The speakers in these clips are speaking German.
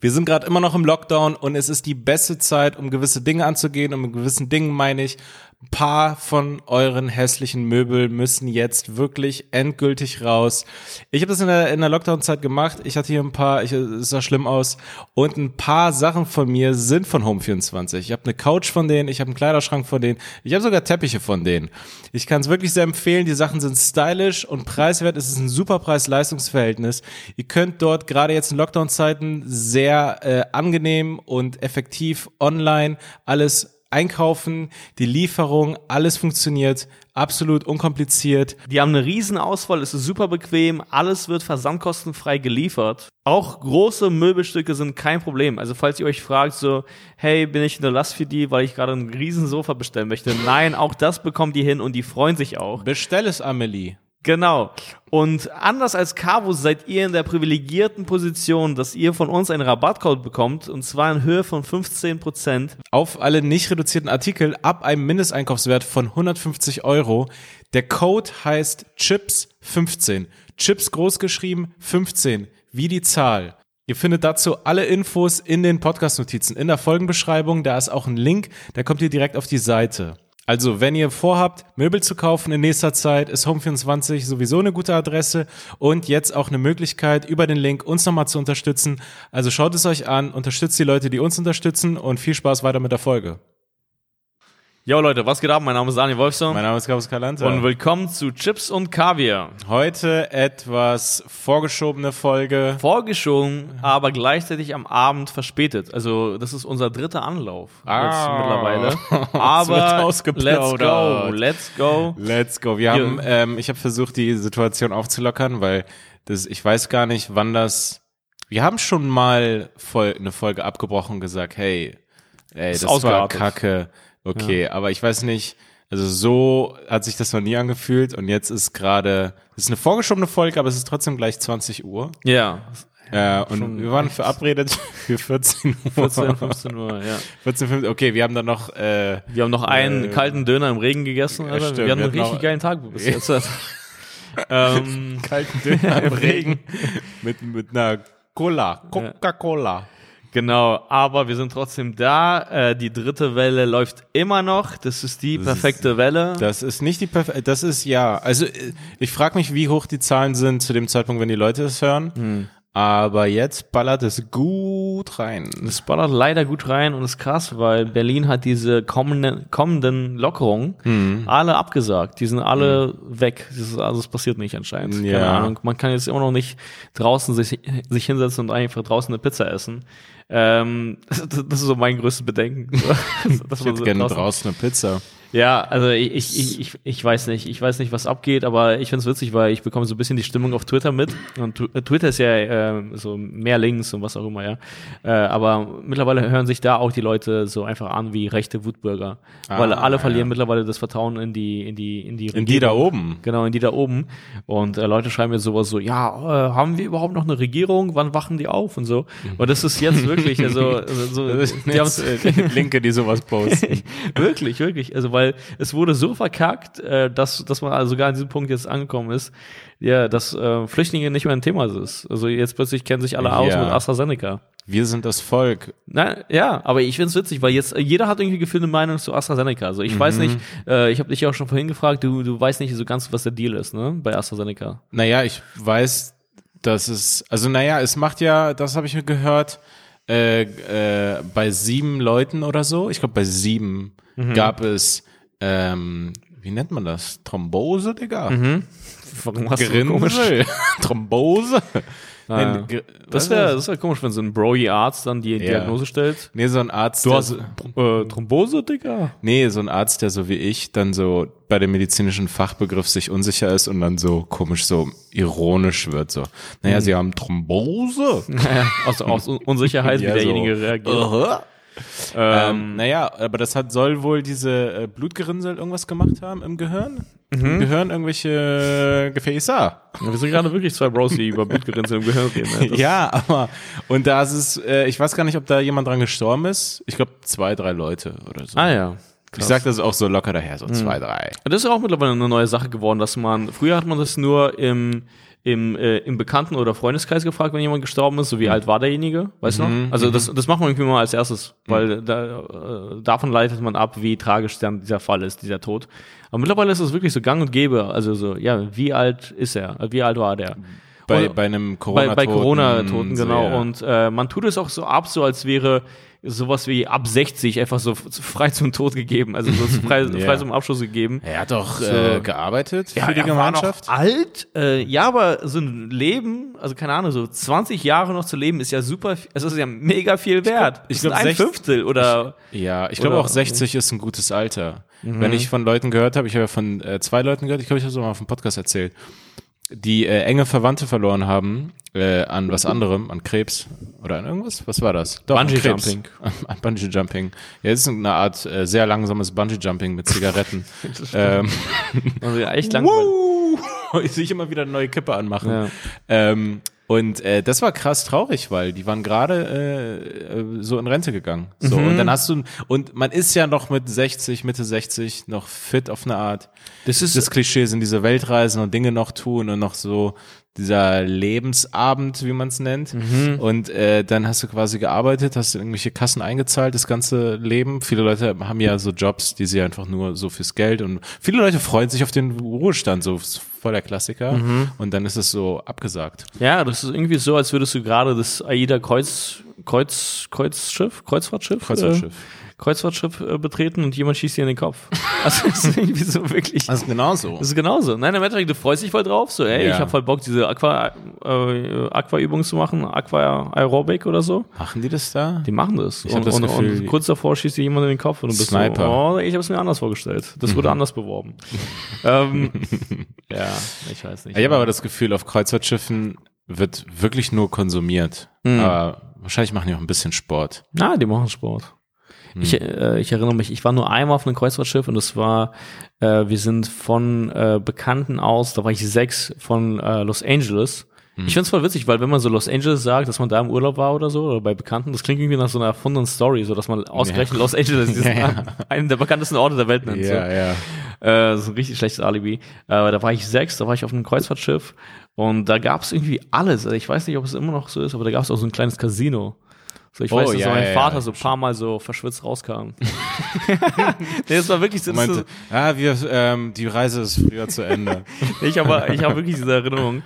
Wir sind gerade immer noch im Lockdown und es ist die beste Zeit, um gewisse Dinge anzugehen. Und mit gewissen Dingen meine ich, ein paar von euren hässlichen Möbel müssen jetzt wirklich endgültig raus. Ich habe das in der, in der Lockdown-Zeit gemacht. Ich hatte hier ein paar, ich, es sah schlimm aus. Und ein paar Sachen von mir sind von Home24. Ich habe eine Couch von denen, ich habe einen Kleiderschrank von denen, ich habe sogar Teppiche von denen. Ich kann es wirklich sehr empfehlen. Die Sachen sind stylisch und preiswert. Es ist ein super Preis-Leistungs-Verhältnis. Ihr könnt dort gerade jetzt in Lockdown-Zeiten sehr äh, angenehm und effektiv online alles einkaufen, die Lieferung, alles funktioniert, absolut unkompliziert. Die haben eine riesen Auswahl, es ist super bequem, alles wird versandkostenfrei geliefert. Auch große Möbelstücke sind kein Problem. Also falls ihr euch fragt so, hey, bin ich in der Last für die, weil ich gerade ein riesen Sofa bestellen möchte. Nein, auch das bekommt die hin und die freuen sich auch. Bestell es, Amelie. Genau. Und anders als Cavo seid ihr in der privilegierten Position, dass ihr von uns einen Rabattcode bekommt, und zwar in Höhe von 15%. Auf alle nicht reduzierten Artikel ab einem Mindesteinkaufswert von 150 Euro. Der Code heißt CHIPS15. Chips großgeschrieben 15, wie die Zahl. Ihr findet dazu alle Infos in den Podcast-Notizen, in der Folgenbeschreibung. Da ist auch ein Link, da kommt ihr direkt auf die Seite. Also, wenn ihr vorhabt, Möbel zu kaufen in nächster Zeit, ist Home24 sowieso eine gute Adresse und jetzt auch eine Möglichkeit, über den Link uns nochmal zu unterstützen. Also schaut es euch an, unterstützt die Leute, die uns unterstützen und viel Spaß weiter mit der Folge. Jo Leute, was geht ab? Mein Name ist Daniel Wolfson. Mein Name ist Carlos Calanta. Und willkommen zu Chips und Kaviar. Heute etwas vorgeschobene Folge. Vorgeschoben, aber gleichzeitig am Abend verspätet. Also das ist unser dritter Anlauf Ah. mittlerweile. Aber let's go, let's go. Let's go. Wir haben, ähm, ich habe versucht, die Situation aufzulockern, weil das, ich weiß gar nicht, wann das. Wir haben schon mal voll, eine Folge abgebrochen und gesagt, hey, ey, Ist das war. Kacke. Okay, aber ich weiß nicht. Also so hat sich das noch nie angefühlt und jetzt ist gerade, es ist eine vorgeschobene Folge, aber es ist trotzdem gleich 20 Uhr. Ja, Äh, und wir waren verabredet für 14 Uhr. 14, 15 Uhr, ja. 14, 15, okay, wir haben dann noch, äh, Wir haben noch einen Äh, kalten Döner im Regen gegessen. Alter. stimmt, wir hatten wir einen richtig geilen Tag bis jetzt. ähm, kalten Döner im Regen mit, mit einer Cola, Coca-Cola. Genau, aber wir sind trotzdem da. Äh, die dritte Welle läuft immer noch. Das ist die perfekte Welle. Das ist nicht die perfekte, das ist ja, also äh, ich frage mich, wie hoch die Zahlen sind zu dem Zeitpunkt, wenn die Leute es hören. Hm. Aber jetzt ballert es gut rein. Es ballert leider gut rein und ist krass, weil Berlin hat diese kommenden, kommenden Lockerungen Mhm. alle abgesagt. Die sind alle weg. Das ist, also es passiert nicht anscheinend. Keine Ja. Ahnung. Man kann jetzt immer noch nicht draußen sich, sich hinsetzen und einfach draußen eine Pizza essen. Ähm, das, das ist so mein größtes Bedenken. Dass man hätte so gerne draußen- draußen eine Pizza. Ja, also ich, ich, ich, ich, weiß nicht, ich weiß nicht, was abgeht, aber ich find's witzig, weil ich bekomme so ein bisschen die Stimmung auf Twitter mit. Und äh, Twitter ist ja ähm, so mehr Links und was auch immer, ja. Äh, aber mittlerweile hören sich da auch die Leute so einfach an wie rechte Wutbürger. weil Ah, alle verlieren ja. mittlerweile das Vertrauen in die, in die, in die In die da oben. Genau, in die da oben. Und äh, Leute schreiben mir sowas so, ja, äh, haben wir überhaupt noch eine Regierung? Wann wachen die auf und so? Und das ist jetzt wirklich, also, so, die jetzt, äh, Linke, die sowas posten. wirklich, wirklich. Also, weil es wurde so verkackt, äh, dass, dass man also sogar an diesem Punkt jetzt angekommen ist, ja, dass äh, Flüchtlinge nicht mehr ein Thema ist. Also jetzt plötzlich kennen sich alle aus Ja. mit AstraZeneca. Wir sind das Volk. Nein, ja, aber ich find's witzig, weil jetzt äh, jeder hat irgendwie gefühlt eine Meinung zu AstraZeneca. Also ich weiß nicht, äh, ich habe dich ja auch schon vorhin gefragt, du, du weißt nicht so ganz, was der Deal ist, ne, bei AstraZeneca. Naja, ich weiß, dass es, also naja, es macht ja, das habe ich mir gehört, äh, äh, bei sieben Leuten oder so, ich glaube bei sieben Mhm. gab es, ähm, wie nennt man das? Thrombose, Digga? Warum hast du so komisch? Thrombose? Ah, Nee, ge- Das wäre das wär komisch, wenn so ein Broy-Arzt dann die Ja. Diagnose stellt. Nee, so ein Arzt, Du hast äh, Thrombose, Digga? nee, so ein Arzt, der so wie ich dann so bei dem medizinischen Fachbegriff sich unsicher ist und dann so komisch so ironisch wird, so. Mhm. Naja, sie haben Thrombose. aus, aus Un- Unsicherheit, Ja, wie derjenige so. reagiert. Aha. Ähm, Ähm, naja, aber das hat, soll wohl diese äh, Blutgerinnsel irgendwas gemacht haben im Gehirn? Im Gehirn irgendwelche Gefäße? ja, wir sind gerade wirklich zwei Bros, die über Blutgerinnsel im Gehirn reden. Ne? Ja, aber und da ist es, äh, ich weiß gar nicht, ob da jemand dran gestorben ist. Ich glaube zwei, drei Leute oder so. Ah ja. ich sag das auch so locker daher, so zwei, drei. Das ist auch mittlerweile eine neue Sache geworden, dass man, früher hat man das nur im, im, äh, im Bekannten- oder Freundeskreis gefragt, wenn jemand gestorben ist, so wie alt war derjenige, weißt du Mhm, noch? Also das, das macht man irgendwie mal als erstes, weil da, äh, davon leitet man ab, wie tragisch dann dieser Fall ist, dieser Tod. Aber mittlerweile ist es wirklich so gang und gäbe, also so, ja, wie alt ist er? Wie alt war der? Bei, Und- bei einem bei, Corona-Toten. bei Corona-Toten, so, genau. ja. Und äh, man tut es auch so ab, so als wäre sowas wie ab 60 einfach so frei zum Tod gegeben, also so frei, Ja. frei zum Abschluss gegeben. Er hat doch So. äh, gearbeitet für die war noch Gemeinschaft. alt, äh, ja, aber so ein Leben, also keine Ahnung, so 20 Jahre noch zu leben, ist ja super, es ist ja mega viel wert. ich Das glaub, ein 60 Fünftel oder Ja, ich glaube auch 60 ist ein gutes Alter. Mhm. Wenn ich von Leuten gehört habe, ich habe ja von äh, zwei Leuten gehört, ich glaube, ich habe es auch mal auf dem Podcast erzählt, die äh, enge Verwandte verloren haben äh, an was anderem, an Krebs oder an irgendwas. Was war das? Doch, Bungee. Jumping. An, Bungee Jumping. Ja, das ist eine Art äh, sehr langsames Bungee Jumping mit Zigaretten. ähm, also ja, echt langweilig. Wuh! ich sehe immer wieder eine neue Kippe anmachen. Ja. Ähm, und äh, das war krass traurig, weil die waren gerade äh, äh, so in Rente gegangen. So Mhm. und dann hast du und man ist ja noch mit 60, Mitte 60 noch fit auf eine Art. Das ist Das Klischee sind diese Weltreisen und Dinge noch tun und noch so dieser Lebensabend, wie man es nennt. Mhm. Und äh, dann hast du quasi gearbeitet, hast du irgendwelche Kassen eingezahlt, das ganze Leben. Viele Leute haben ja so Jobs, die sie einfach nur so fürs Geld und viele Leute freuen sich auf den Ruhestand, so voll der Klassiker. Mhm. Und dann ist es so abgesagt. Ja, das ist irgendwie so, als würdest du gerade das AIDA Kreuz, Kreuz, Kreuzschiff, Kreuzfahrtschiff, Kreuzfahrtschiff. äh, Kreuzfahrtschiff äh, betreten und jemand schießt dir in den Kopf. Also das ist irgendwie so wirklich. Das ist genauso. Das ist genauso. Nein, im Endeffekt, du freust dich voll drauf. So, ey, Ja. ich habe voll Bock, diese Aqua, äh, Aqua-Übung zu machen, Aqua Aerobic oder so. Machen die das da? Die machen das. Ich und, das und, Gefühl, und kurz davor schießt dir jemand in den Kopf und du bist Sniper. Mhm. so, oh, ich habe es mir anders vorgestellt. Das wurde anders beworben. ähm, ja, ich weiß nicht. Ich habe aber das Gefühl, auf Kreuzfahrtschiffen wird wirklich nur konsumiert. Mhm. Aber wahrscheinlich machen die auch ein bisschen Sport. Na, die machen Sport. Hm. Ich, äh, ich erinnere mich, ich war nur einmal auf einem Kreuzfahrtschiff und das war, äh, wir sind von äh, Bekannten aus, da war ich sechs, von äh, Los Angeles. Hm. Ich find's voll witzig, weil wenn man so Los Angeles sagt, dass man da im Urlaub war oder so, oder bei Bekannten, das klingt irgendwie nach so einer erfundenen Story, so dass man ausgerechnet Los Angeles diesen, Ja, ja. einen der bekanntesten Orte der Welt nennt. so. ja. Äh, so ein richtig schlechtes Alibi. Äh, da war ich sechs, da war ich auf einem Kreuzfahrtschiff und da gab's irgendwie alles. Also ich weiß nicht, ob es immer noch so ist, aber da gab's auch so ein kleines Casino. So, ich Oh, weiß, dass ja, mein ja, Vater ja. so ein paar Mal so verschwitzt rauskam. nee, das war wirklich so. Meinte, ah, wir, ähm, die Reise ist früher zu Ende. so ich habe ich hab wirklich diese Erinnerung,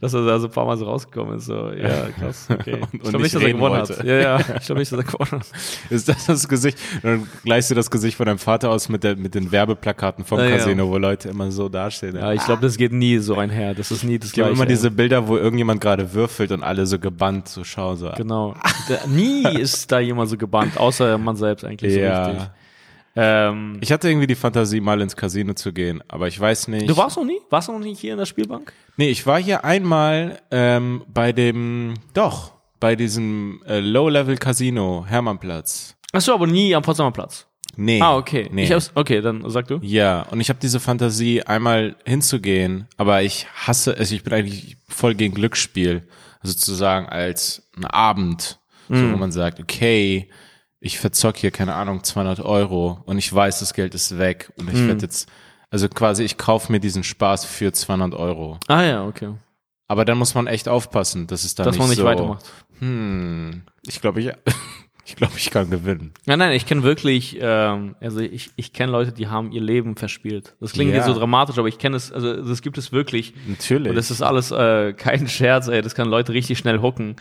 dass er da so ein paar Mal so rausgekommen ist. So, ja, krass. Okay. Und- ich glaube nicht dass er gewonnen wollte. hat. Ja, ja. Ich glaube nicht, dass er gewonnen hat. Ist das das Gesicht? Dann gleichst du das Gesicht von deinem Vater aus mit, der, mit den Werbeplakaten vom Ja, ja. Casino, wo Leute immer so dastehen. Ja, ich glaube, das geht nie so einher. Das ist nie das Ich Gleiche. immer diese Bilder, wo irgendjemand gerade würfelt und alle so gebannt so schauen. So. Genau. Nie ist da jemand so gebannt, außer man selbst eigentlich so Ja. richtig. Ähm, Ich hatte irgendwie die Fantasie, mal ins Casino zu gehen, aber ich weiß nicht. du warst noch nie? Warst du noch nie hier in der Spielbank? Nee, ich war hier einmal ähm, bei dem, doch, bei diesem äh, Low-Level-Casino, Hermannplatz. Achso, aber nie am Potsdamer Platz. Nee. Ah, okay. Nee. Ich hab's, okay, dann sag du. Ja, und ich habe diese Fantasie, einmal hinzugehen, aber ich hasse es, ich bin eigentlich voll gegen Glücksspiel. Sozusagen als ein Abend, so, Mhm. wo man sagt, okay, ich verzock hier, keine Ahnung, 200 Euro und ich weiß, das Geld ist weg und ich werde jetzt, also quasi, ich kaufe mir diesen Spaß für 200 Euro. Ah ja, okay. Aber dann muss man echt aufpassen, dass es dann Dass nicht man nicht so, weitermacht. Hm, ich glaube, ich, ich glaube, ich kann gewinnen. Nein, nein, ich kenne wirklich, ähm, also ich, ich kenne Leute, die haben ihr Leben verspielt. Das klingt Ja. jetzt so dramatisch, aber ich kenne es, also das gibt es wirklich. Natürlich. Und das ist alles äh, kein Scherz, ey, das kann Leute richtig schnell hucken.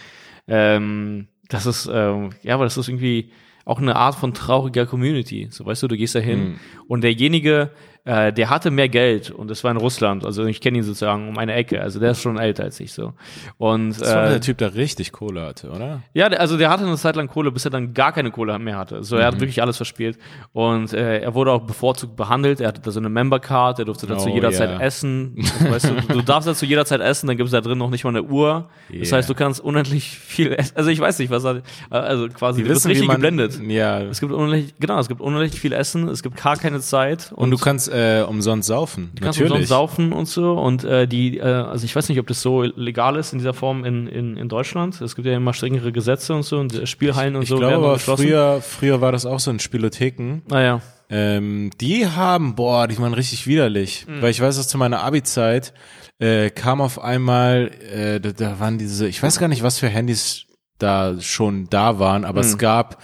Ähm, das ist, ähm, ja, aber das ist irgendwie auch eine Art von trauriger Community. So, weißt du, du gehst da hin Hm. und derjenige, äh, der hatte mehr Geld und das war in Russland, also ich kenne ihn sozusagen um eine Ecke, also der ist schon älter als ich so. Und das war äh, der Typ, der richtig Kohle hatte, oder? ja, also der hatte eine Zeit lang Kohle, bis er dann gar keine Kohle mehr hatte. So, er Mhm. hat wirklich alles verspielt. Und äh, er wurde auch bevorzugt behandelt. Er hatte da so eine Member-Card, er durfte da zu Oh, jeder ja. Zeit essen. Weißt du, du darfst da zu jeder Zeit essen, dann gibt es da drin noch nicht mal eine Uhr. Das Yeah. heißt, du kannst unendlich viel essen. Also ich weiß nicht, was er, also quasi, Die du wissen, wie richtig man- geblendet. Ja. Es gibt unendlich, genau, es gibt unendlich viel Essen, es gibt gar keine Zeit. Und du kannst, äh, umsonst saufen. Du kannst Natürlich. umsonst saufen und so. Und äh, die, äh, also ich weiß nicht, ob das so legal ist in dieser Form in, in, in Deutschland. Es gibt ja immer strengere Gesetze und so und Spielhallen und ich so glaube werden aber früher, früher war das auch so in Spielotheken. Naja. Ähm, die haben, boah, die waren richtig widerlich. Mhm. Weil ich weiß, dass zu meiner Abi-Zeit äh, kam auf einmal, äh, da, da waren diese, ich weiß gar nicht, was für Handys da schon da waren, aber Mhm. es gab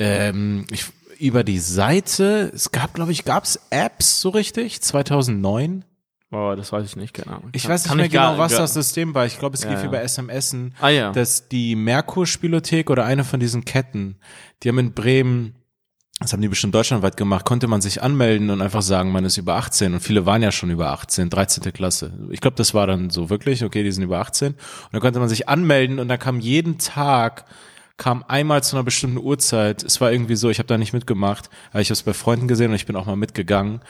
ähm, ich, über die Seite, es gab, glaube ich, gab es Apps so richtig, 2009? Oh, das weiß ich nicht, keine Ahnung. Ich weiß nicht kann mehr genau, gar- was das System war. Ich glaube, es Ja, lief ja. über SMSen. Ah ja. dass die Merkur-Spielothek oder eine von diesen Ketten, die haben in Bremen, das haben die bestimmt deutschlandweit gemacht, konnte man sich anmelden und einfach sagen, man ist über 18 und viele waren ja schon über 18, 13. Klasse. Ich glaube, das war dann so wirklich, okay, die sind über 18 und dann konnte man sich anmelden und dann kam jeden Tag kam einmal zu einer bestimmten Uhrzeit, es war irgendwie so, ich habe da nicht mitgemacht, aber ich habe es bei Freunden gesehen und ich bin auch mal mitgegangen. Und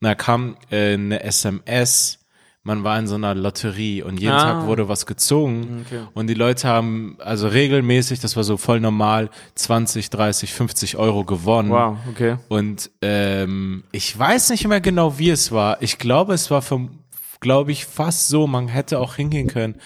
da kam äh, eine SMS, man war in so einer Lotterie und jeden Ah. Tag wurde was gezogen Okay. und die Leute haben also regelmäßig, das war so voll normal, 20, 30, 50 Euro gewonnen. Wow, okay. Und ähm, ich weiß nicht mehr genau, wie es war. Ich glaube, es war vom, glaube ich, fast so, man hätte auch hingehen können,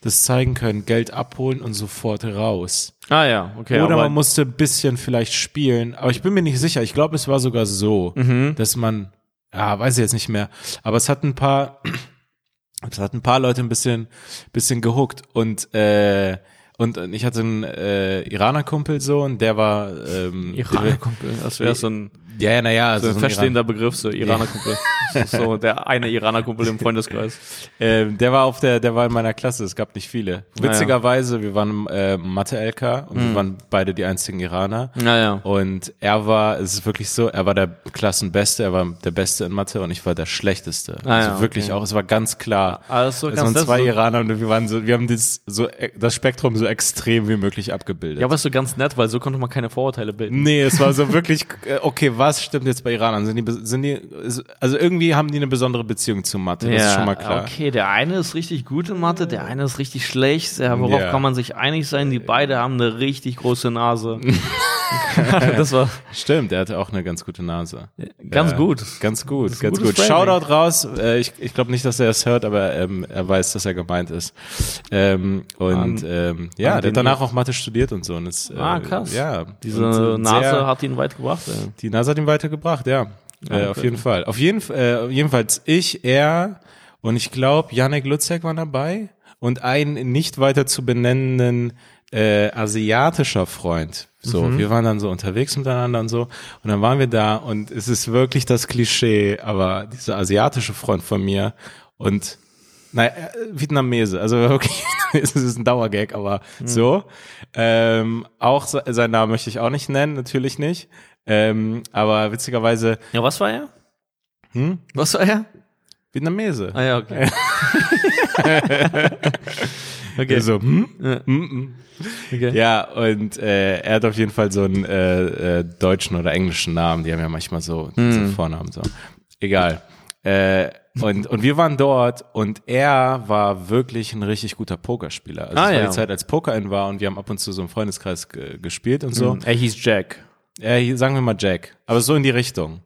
das zeigen können, Geld abholen und sofort raus. Ah ja, okay. Oder man musste ein bisschen vielleicht spielen, aber ich bin mir nicht sicher. Ich glaube, es war sogar so, Mhm. dass man, ja, weiß ich jetzt nicht mehr, aber es hat ein paar, es hat ein paar Leute ein bisschen, bisschen gehuckt und äh, und ich hatte einen äh, Iraner-Kumpel so und der war ähm, Iraner-Kumpel, das wäre so ein, ja, ja, naja, so also ein so ein verstehender Begriff, so Iraner-Kumpel. Ist so der eine Iraner-Kumpel im Freundeskreis. Ähm, der war auf der, der war in meiner Klasse. Es gab nicht viele. Witzigerweise, wir waren äh, Mathe-LK und wir waren beide die einzigen Iraner. Naja. Und er war, es ist wirklich so, er war der Klassenbeste, er war der Beste in Mathe und ich war der Schlechteste. Ah, also ja, wirklich okay. auch, es war ganz klar. Also es waren zwei so- Iraner und wir waren so, wir haben das so, das Spektrum so extrem wie möglich abgebildet. Ja, aber ist so ganz nett, weil so konnte man keine Vorurteile bilden. Nee, es war so wirklich, äh, okay, was stimmt jetzt bei Iranern? Sind die, sind die, also irgendwie haben die eine besondere Beziehung zu Mathe, das ist schon mal klar. Okay, der eine ist richtig gut in Mathe, der eine ist richtig schlecht. Ja, worauf Ja. kann man sich einig sein? Die beide haben eine richtig große Nase. das war Stimmt, er hatte auch eine ganz gute Nase. ganz Ja, gut. Ganz gut, ganz gut. Framing. Shoutout raus. Äh, ich ich glaube nicht, dass er es hört, aber ähm, er weiß, dass er gemeint ist. Ähm, und ähm, ja, der hat danach auch Mathe studiert und so. Und ist, äh, Ah, krass. Ja, Diese und Nase sehr- hat ihn weit gebracht. Ey. Die Nase hat ihn weitergebracht, ja. äh, okay. auf jeden Fall. Auf jeden Fall, äh, jedenfalls ich, er und ich glaube, Janek Lutzek waren dabei und ein nicht weiter zu benennenden äh, asiatischer Freund. So, Mhm. wir waren dann so unterwegs miteinander und so. Und dann waren wir da und es ist wirklich das Klischee, aber dieser asiatische Freund von mir und naja, äh, Vietnamese, also wirklich, es ist ein Dauergag, aber Mhm. so. Ähm, auch se- seinen Namen möchte ich auch nicht nennen, natürlich nicht. Ähm, aber witzigerweise, Ja, was war er? hm? Was war er? Vietnamese. Ah ja, okay. okay. So, hm? Ja. Hm, hm. okay. Ja, und äh, er hat auf jeden Fall so einen äh, äh, deutschen oder englischen Namen. Die haben ja manchmal so Hm. diese Vornamen so. Egal. Äh, und, und wir waren dort und er war wirklich ein richtig guter Pokerspieler. Also Ah, es war ja. die Zeit, als Poker in war und wir haben ab und zu so im Freundeskreis ge gespielt und so. Er hieß Jack. Äh, sagen wir mal Jack, aber so in die Richtung.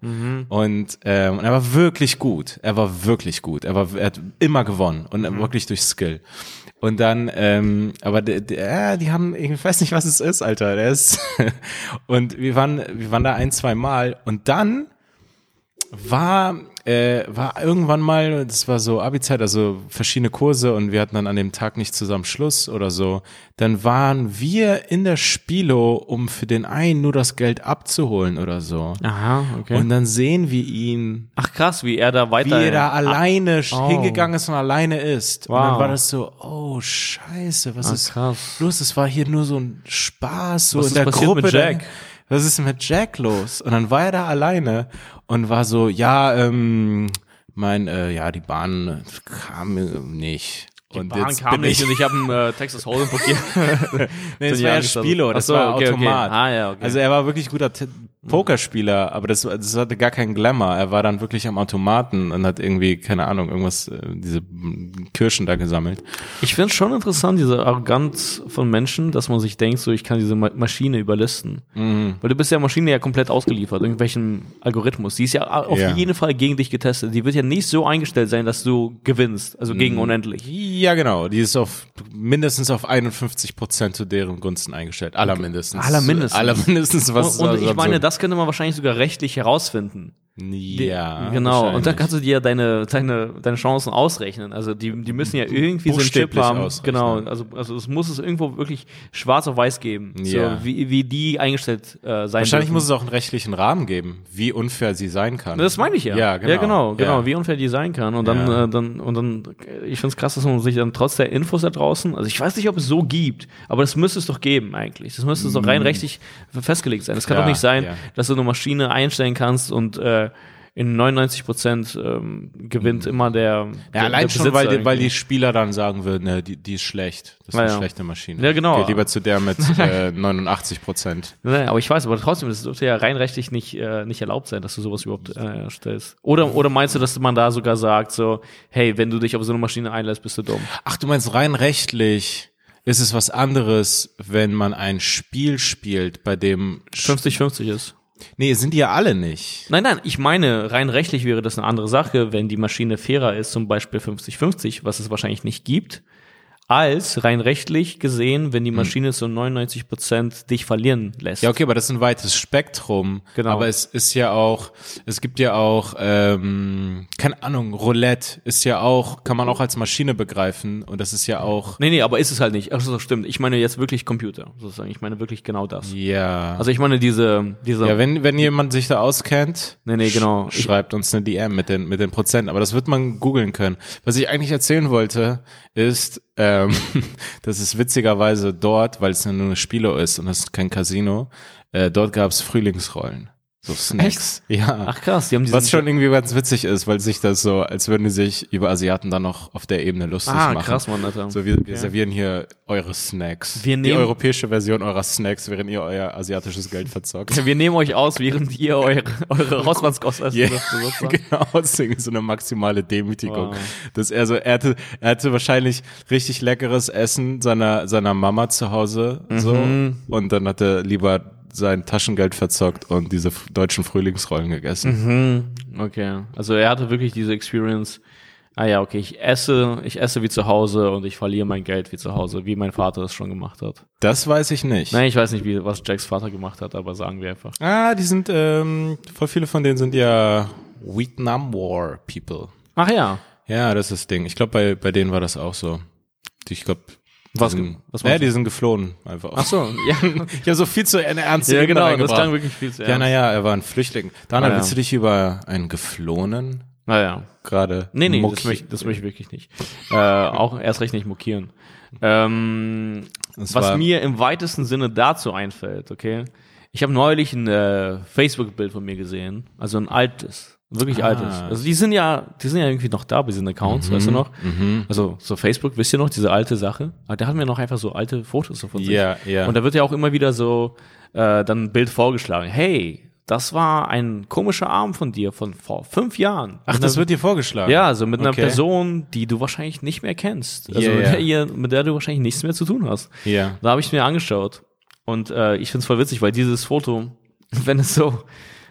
Und, ähm, und er war wirklich gut. Er war wirklich gut. Er war, er hat immer gewonnen und wirklich durch Skill. Und dann, ähm, aber der, die haben, ich weiß nicht, was es ist, Alter. Der ist und wir waren, wir waren da ein, zwei Mal und dann war äh, war irgendwann mal, das war so Abi-Zeit, also verschiedene Kurse und wir hatten dann an dem Tag nicht zusammen Schluss oder so. Dann waren wir in der Spilo, um für den einen nur das Geld abzuholen oder so. Aha, okay. Und dann sehen wir ihn, Ach krass, wie er da wie weiter. er da alleine sch- oh. hingegangen ist und alleine ist. Und dann Wow. war das so, oh Scheiße, was Ah, ist krass. los? Es war hier nur so ein Spaß, so Was in ist der passiert Gruppe. mit Jack? Was ist mit Jack los? Und dann war er da alleine und war so, ja, ähm, mein, äh, ja, die Bahn kam nicht. Und Bahn jetzt kam bin nicht ich. und ich habe einen äh, Texas Hold'em blockiert. Nee, das war ja Spielo, das so, war okay, okay. Automat. Ah, ja, okay. Also er war wirklich guter T Pokerspieler, aber das, das hatte gar keinen Glamour. Er war dann wirklich am Automaten und hat irgendwie, keine Ahnung, irgendwas, äh, diese Kirschen da gesammelt. Ich finde es schon interessant, diese Arroganz von Menschen, dass man sich denkt, so ich kann diese Ma Maschine überlisten. Mhm. Weil du bist der Maschine ja komplett ausgeliefert, irgendwelchen Algorithmus. Die ist ja auf Ja. jeden Fall gegen dich getestet. Die wird ja nicht so eingestellt sein, dass du gewinnst, also Mhm. gegen unendlich. Ja, genau. Die ist auf mindestens auf 51 Prozent zu deren Gunsten eingestellt. Allermindestens. Allermindestens. Allermindestens. Was und und ich meine, das könnte man wahrscheinlich sogar rechtlich herausfinden. Die- ja, genau. Und dann kannst du dir deine, deine, deine Chancen ausrechnen. Also die, die müssen ja irgendwie so einen Chip haben. ausrechnen. Genau. Also, also es muss es irgendwo wirklich schwarz auf weiß geben. Ja. So, wie, wie die eingestellt äh, sein Wahrscheinlich dürfen. muss es auch einen rechtlichen Rahmen geben, wie unfair sie sein kann. Das meine ich ja. Ja, genau. Ja, genau, genau Ja. wie unfair die sein kann. Und dann, Ja. äh, dann, und dann, ich finde es krass, dass man sich dann trotz der Infos da draußen, also ich weiß nicht, ob es so gibt, aber das müsste es doch geben eigentlich. Das müsste es doch rein rechtlich festgelegt sein. Es kann doch nicht sein, dass du eine Maschine einstellen kannst und äh, in 99 Prozent ähm, gewinnt immer der, der Ja, allein der schon, weil, die, weil die. Spieler dann sagen würden, ne, die, die ist schlecht. Das ist Ja, eine schlechte Maschine. Ja, genau. Geht lieber zu der mit äh, 89 Prozent. Nein, aber ich weiß, aber trotzdem, das dürfte ja rein rechtlich nicht, äh, nicht erlaubt sein, dass du sowas überhaupt äh, erstellst. Oder, oder meinst du, dass man da sogar sagt, so, hey, wenn du dich auf so eine Maschine einlässt, bist du dumm? Ach, du meinst rein rechtlich ist es was anderes, wenn man ein Spiel spielt, bei dem 50-50 ist. Nee, sind die ja alle nicht. Nein, nein, ich meine, rein rechtlich wäre das eine andere Sache, wenn die Maschine fairer ist, zum Beispiel 50-50, was es wahrscheinlich nicht gibt, als rein rechtlich gesehen, wenn die Maschine zu 99 Prozent dich verlieren lässt. Ja, okay, aber das ist ein weites Spektrum. Genau. Aber es ist ja auch, es gibt ja auch, ähm, keine Ahnung, Roulette ist ja auch, kann man auch als Maschine begreifen. Und das ist ja auch, Nee, nee, aber ist es halt nicht. Ach so, stimmt. Ich meine jetzt wirklich Computer, sozusagen. Ich meine wirklich genau das. ja. Also ich meine diese, diese, ja, wenn, wenn jemand sich da auskennt, Nee, nee, genau. sch schreibt uns eine DM mit den, mit den Prozenten. Aber das wird man googeln können. Was ich eigentlich erzählen wollte, ist, ähm, dass es witzigerweise dort, weil es nur eine Spielo ist und das ist kein Casino, äh, dort gab es Frühlingsrollen. So Snacks. Ja. ach krass, die haben diesen, Was schon irgendwie ganz witzig ist, weil sich das so, als würden die sich über Asiaten dann noch auf der Ebene lustig ah, machen. krass, Mann, Alter. So, wir, wir servieren hier eure Snacks. Wir die nehmen- europäische Version eurer Snacks, während ihr euer asiatisches Geld verzockt. Wir nehmen euch aus, während ihr eure, eure Hausmannskost esst. Yeah. genau, deswegen so eine maximale Demütigung. Wow. Dass er so, er hatte, er hatte wahrscheinlich richtig leckeres Essen seiner, seiner Mama zu Hause, so. Mhm. Und dann hat er lieber sein Taschengeld verzockt und diese deutschen Frühlingsrollen gegessen. Mhm. Okay, also er hatte wirklich diese Experience. Ah ja, okay, ich esse, ich esse wie zu Hause und ich verliere mein Geld wie zu Hause, wie mein Vater es schon gemacht hat. Das weiß ich nicht. Nein, ich weiß nicht, wie, was Jacks Vater gemacht hat, aber sagen wir einfach. Ah, die sind, ähm, voll viele von denen sind ja Vietnam War People. Ach ja, Ja, das ist das Ding. Ich glaube, bei, bei denen war das auch so. Ich glaube, Was sind, was ja, du? die sind geflohen einfach. ach so, ja, Ich habe so viel zu eine ernste ja genau, das klang wirklich viel zu Ja, ernst. naja, er war ein Flüchtling. Daniel, Ah, ja. willst du dich über einen Geflohenen Naja, gerade nee, nee, das möchte, das möchte ich wirklich nicht. Äh, auch erst recht nicht mokieren. Ähm, was mir im weitesten Sinne dazu einfällt, okay? Ich habe neulich ein äh, Facebook-Bild von mir gesehen, also ein altes, wirklich Ah. altes. Also die sind ja, die sind ja irgendwie noch da bei diesen Accounts, weißt du noch? Mhm. Also so Facebook, wisst ihr noch, diese alte Sache? Aber da hatten wir noch einfach so alte Fotos so von sich. Ja, ja. Und da wird ja auch immer wieder so äh, dann ein Bild vorgeschlagen. Hey, das war ein komischer Arm von dir von vor fünf Jahren. Ach, das wird dir vorgeschlagen? ja, also mit einer Okay. Person, die du wahrscheinlich nicht mehr kennst. Also Ja, mit, der, ihr, mit der du wahrscheinlich nichts mehr zu tun hast. Ja. Da habe ich mir angeschaut. Und äh, ich find's voll witzig, weil dieses Foto, wenn es so,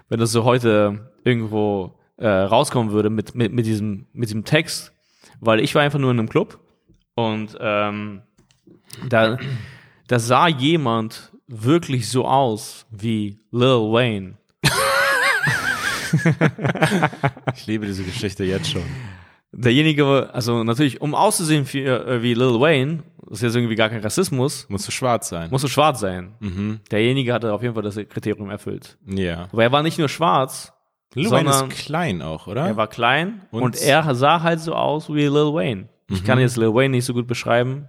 wenn es so heute irgendwo äh, rauskommen würde mit, mit, mit, diesem, mit diesem Text, weil ich war einfach nur in einem Club und ähm, da, da sah jemand wirklich so aus wie Lil Wayne. Ich liebe diese Geschichte jetzt schon. derjenige, also natürlich, um auszusehen wie, äh, wie Lil Wayne, das ist jetzt irgendwie gar kein Rassismus, Musst du schwarz sein. musst du schwarz sein. mhm. Derjenige hatte auf jeden Fall das Kriterium erfüllt. Ja. Aber er war nicht nur schwarz, Lil Wayne ist klein auch, oder? er war klein und, Und- er sah halt so aus wie Lil Wayne. Ich Mhm. kann jetzt Lil Wayne nicht so gut beschreiben,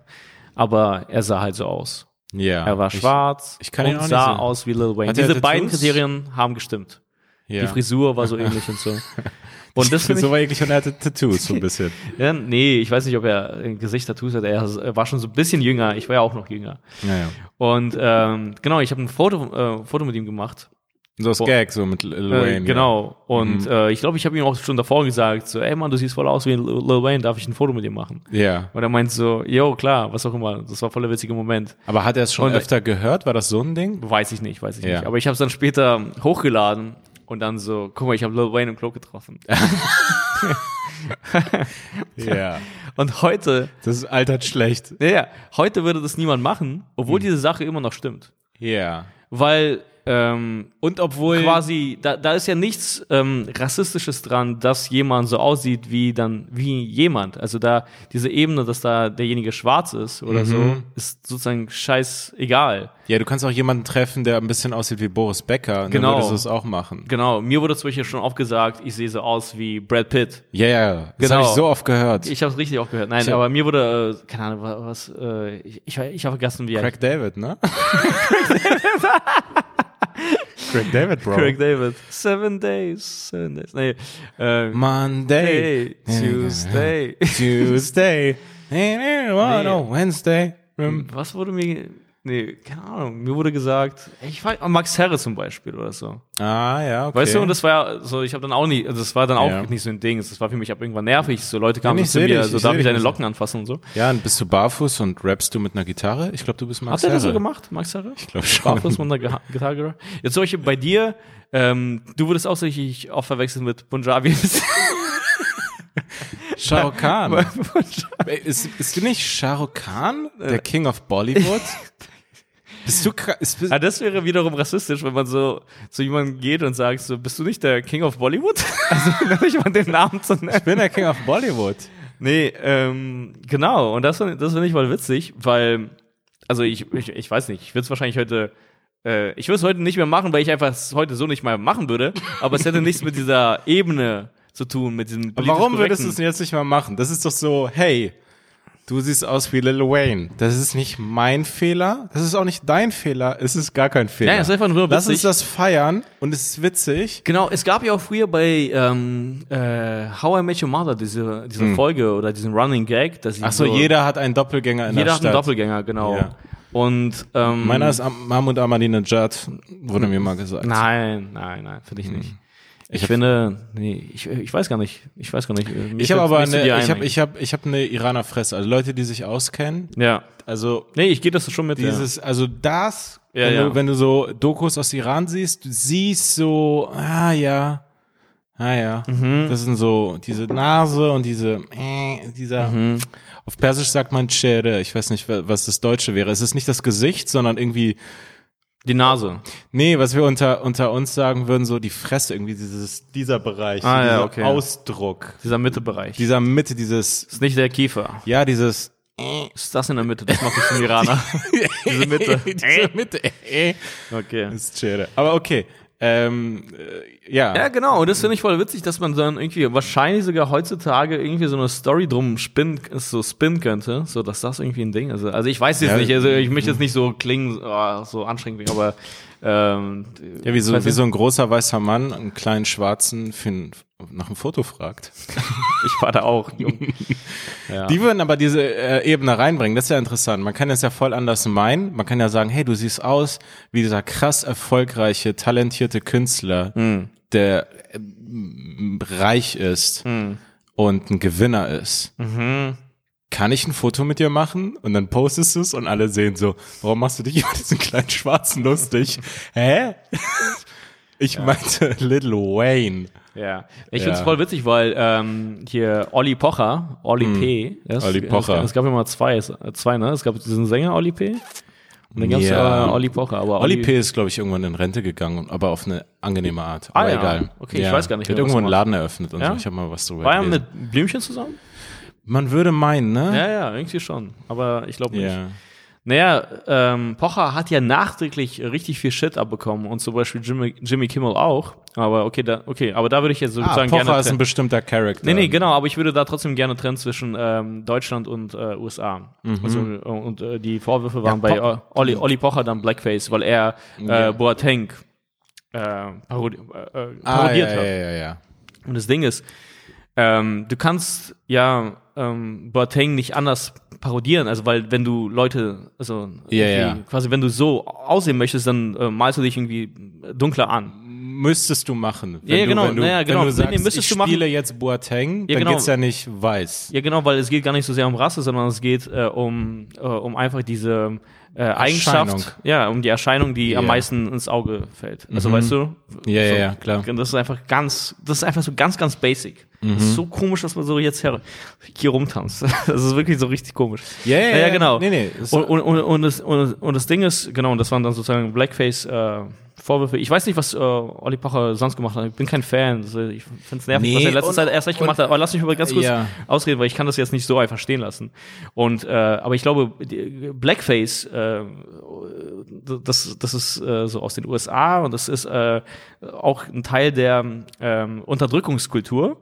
aber er sah halt so aus. ja. Er war Ich- schwarz ich kann und ihn auch sah sehen. aus wie Lil Wayne. Hat Diese beiden? Kriterien haben gestimmt. Ja. Die Frisur war so ähnlich und so. Und das so war eigentlich und er hatte Tattoos so ein bisschen. ja, nee, ich weiß nicht, ob er ein Gesicht Tattoos hat. Er er war schon so ein bisschen jünger. Ich war ja auch noch jünger. Naja. Und ähm, genau, ich habe ein Foto, äh, Foto mit ihm gemacht. So als Gag, so mit Lil Äh, Wayne. genau. Und Mhm. äh, ich glaube, ich habe ihm auch schon davor gesagt, so, ey Mann, du siehst voll aus wie Lil Wayne, darf ich ein Foto mit dir machen? Ja. ja. Und er meint so, yo, klar, was auch immer. Das war voll der witzige Moment. Aber hat er es schon Und- öfter gehört? War das so ein Ding? Weiß ich nicht, weiß ich Ja. nicht. Aber ich habe es dann später hochgeladen und dann so, guck mal, ich habe Lil Wayne im Klo getroffen. Ja. Und heute, Das ist altert schlecht. naja, heute würde das niemand machen, obwohl Mhm. diese Sache immer noch stimmt. Ja. Weil ähm, Und obwohl. quasi, da, da ist ja nichts ähm, Rassistisches dran, dass jemand so aussieht wie dann, wie jemand. Also da, diese Ebene, dass da derjenige schwarz ist oder so, Mhm. ist sozusagen scheißegal. Ja, du kannst auch jemanden treffen, der ein bisschen aussieht wie Boris Becker. Und Genau. Dann würdest du es auch machen. Genau, mir wurde zum Beispiel schon oft gesagt, ich sehe so aus wie Brad Pitt. Ja, ja. Das Genau. habe ich so oft gehört. Ich habe es richtig auch gehört. Nein, hab- aber mir wurde, äh, keine Ahnung, wa- was, äh, ich, ich, ich habe vergessen, wie er Craig David, ne? Craig David, Craig David, bro. Craig David. Seven days, seven days. Nee, äh, Monday. hey, Tuesday. Tuesday. oh, no, Wednesday. Um, Was wurde mir, nee, keine Ahnung, mir wurde gesagt, ich weiß, Max Herre zum Beispiel oder so. Ah, ja, okay. Weißt du, und das war ja so, ich habe dann auch nie, also das war dann auch Ja. nicht so ein Ding, das war für mich ab irgendwann nervig, so Leute kamen Ja, so zu mir, so ich darf ich deine Locken anfassen und so. ja, und bist du barfuß und rappst du mit einer Gitarre? Ich glaube, du bist Max Hat er das so Herre. gemacht, Max Herre? Ich glaube schon. Barfuß mit einer Gitarre? Jetzt solche bei dir, ähm, du würdest auch sicherlich oft verwechseln mit Punjabi. Shah Khan. Ist, bist du nicht Shah Khan, der King of Bollywood? bist du kra- ist, bist, Ah, das wäre wiederum rassistisch, wenn man so zu jemandem geht und sagt, so, bist du nicht der King of Bollywood? Also nicht mal den Namen zu nennen. Ich bin der King of Bollywood. Nee, ähm, genau. Und das, das finde ich mal witzig, weil, also ich, ich, ich weiß nicht, ich würde es wahrscheinlich heute, äh, ich würde es heute nicht mehr machen, weil ich einfach es heute so nicht mehr machen würde. Aber es hätte nichts mit dieser Ebene zu tun, mit diesem Warum würdest du es jetzt nicht mal machen? Das ist doch so, hey, du siehst aus wie Lil Wayne. Das ist nicht mein Fehler. Das ist auch nicht dein Fehler. Es ist gar kein Fehler. Ja, es ist einfach nur Lass uns witzig. das feiern und es ist witzig. Genau, es gab ja auch früher bei ähm, äh, How I Met Your Mother diese, diese Folge oder diesen Running Gag, dass Hm. Ach so, jeder hat einen Doppelgänger in jeder der hat einen Stadt. Doppelgänger, genau. Ja. Und ähm, Meiner ist Am- Mahmoud Ahmadinejad, wurde mir mal gesagt. Nein, nein, nein, finde ich Hm. nicht. Ich, finde, nee, ich, ich weiß gar nicht. Ich weiß gar nicht. Mir Ich fällt habe aber eine, ich habe ich habe ich habe eine Iraner Fresse, also Leute, die sich auskennen. Ja. Also Nee, ich gehe das schon mit. dieses, also das, Ja, wenn, ja. Du, wenn du so Dokus aus Iran siehst, du siehst so, ah ja, ah ja, Mhm. das sind so diese Nase und diese, äh, dieser, Mhm. auf Persisch sagt man Chere, ich weiß nicht, wa- was das Deutsche wäre. Es ist nicht das Gesicht, sondern irgendwie, ja. Die Nase. nee, was wir unter, unter uns sagen würden, so die Fresse, irgendwie dieses, dieser Bereich, Ah, ja, dieser okay. Ausdruck, Dieser Mittebereich. dieser Mitte, dieses, ist nicht der Kiefer. ja, dieses, Ist das in der Mitte? Das macht das ein Iraner. Diese Mitte. diese Mitte, Okay. ist Chere. Aber okay, ähm, äh, ja. Ja, genau. Und das finde ich voll witzig, dass man dann irgendwie wahrscheinlich sogar heutzutage irgendwie so eine Story drum spinnen, so spinnen könnte, so dass das irgendwie ein Ding ist. Also ich weiß jetzt Ja. nicht, also ich möchte jetzt nicht so klingen, oh, so anstrengend, aber ähm, Ja, wie so, wie so ein großer weißer Mann, einen kleinen schwarzen, für ein, nach einem Foto fragt. ich war da auch jung. ja. Die würden aber diese äh, Ebene reinbringen. Das ist ja interessant. Man kann es ja voll anders meinen. Man kann ja sagen, hey, du siehst aus wie dieser krass erfolgreiche, talentierte Künstler, Hm. der äh, reich ist und ein Gewinner ist. Mhm. Kann ich ein Foto mit dir machen? Und dann postest du es und alle sehen so, warum machst du dich über diesen kleinen Schwarzen lustig? Hä? Ich meinte Little Wayne. Ja, ich Ja. finde es voll witzig, weil ähm, hier Olli Pocher, Olli P. Das, Hm. Olli Pocher. Es, es gab immer zwei, es- äh, zwei, ne? Es gab diesen Sänger Olli P. Und dann gab es Ja. äh, Olli Pocher. Aber Olli P. ist, glaube ich, irgendwann in Rente gegangen, aber auf eine angenehme Art. Ah, Aber ja. egal. Okay, ich weiß gar nicht Der hat irgendwo einen. Laden eröffnet und Ja? so. Ich habe mal was drüber War er mit Blümchen zusammen? Man würde meinen, ne? Ja, ja, irgendwie schon. Aber ich glaube nicht. Ja. Naja, ähm, Pocher hat ja nachträglich richtig viel Shit abbekommen und zum Beispiel Jimmy, Jimmy Kimmel auch. Aber okay, da, okay, aber da würde ich jetzt Ah, sozusagen Pocher gerne ist ein bestimmter Charakter. Nee, nee, genau, aber ich würde da trotzdem gerne trennen zwischen ähm, Deutschland und äh, USA. Also, äh, und äh, die Vorwürfe waren bei Po- Olli, Olli Pocher dann Blackface, weil er äh, Ja. Boateng äh, parodi äh, äh, Ah, parodiert ja, hat. ja, ja, ja. Und das Ding ist, ähm, du kannst ja ähm, Boateng nicht anders parodieren, also weil wenn du Leute, also irgendwie ja. quasi wenn du so aussehen möchtest, dann äh, malst du dich irgendwie dunkler an. Müsstest du machen. Wenn Ja, ja, du, genau. Wenn du, Naja, genau. Wenn du sagst, nee, ich spiele jetzt Boateng, Ja, dann genau. geht's ja nicht weiß. Ja, genau, weil es geht gar nicht so sehr um Rasse, sondern es geht äh, um, äh, um einfach diese äh, Eigenschaft, ja, um die Erscheinung, die am Ja. meisten ins Auge fällt. Also Mhm. weißt du? Ja, so, ja, ja, klar. Das ist einfach ganz, das ist einfach so ganz, ganz basic. Das Mhm. ist so komisch, dass man so jetzt her, hier rumtanzt. Das ist wirklich so richtig komisch. Ja, ja, ja, genau. Nee, nee, und, und, und, und, das, und, und das Ding ist, genau, und das waren dann sozusagen Blackface äh, Vorwürfe. Ich weiß nicht, was äh, Olli Pocher sonst gemacht hat. Ich bin kein Fan. Also Ich finde es nervig, Nee, was er in letzter Zeit erst recht gemacht hat. Aber lass mich mal ganz kurz Ja. ausreden, weil ich kann das jetzt nicht so einfach stehen lassen. Und äh, aber ich glaube, Blackface, äh, das, das ist äh, so aus den USA und das ist äh, auch ein Teil der ähm, Unterdrückungskultur.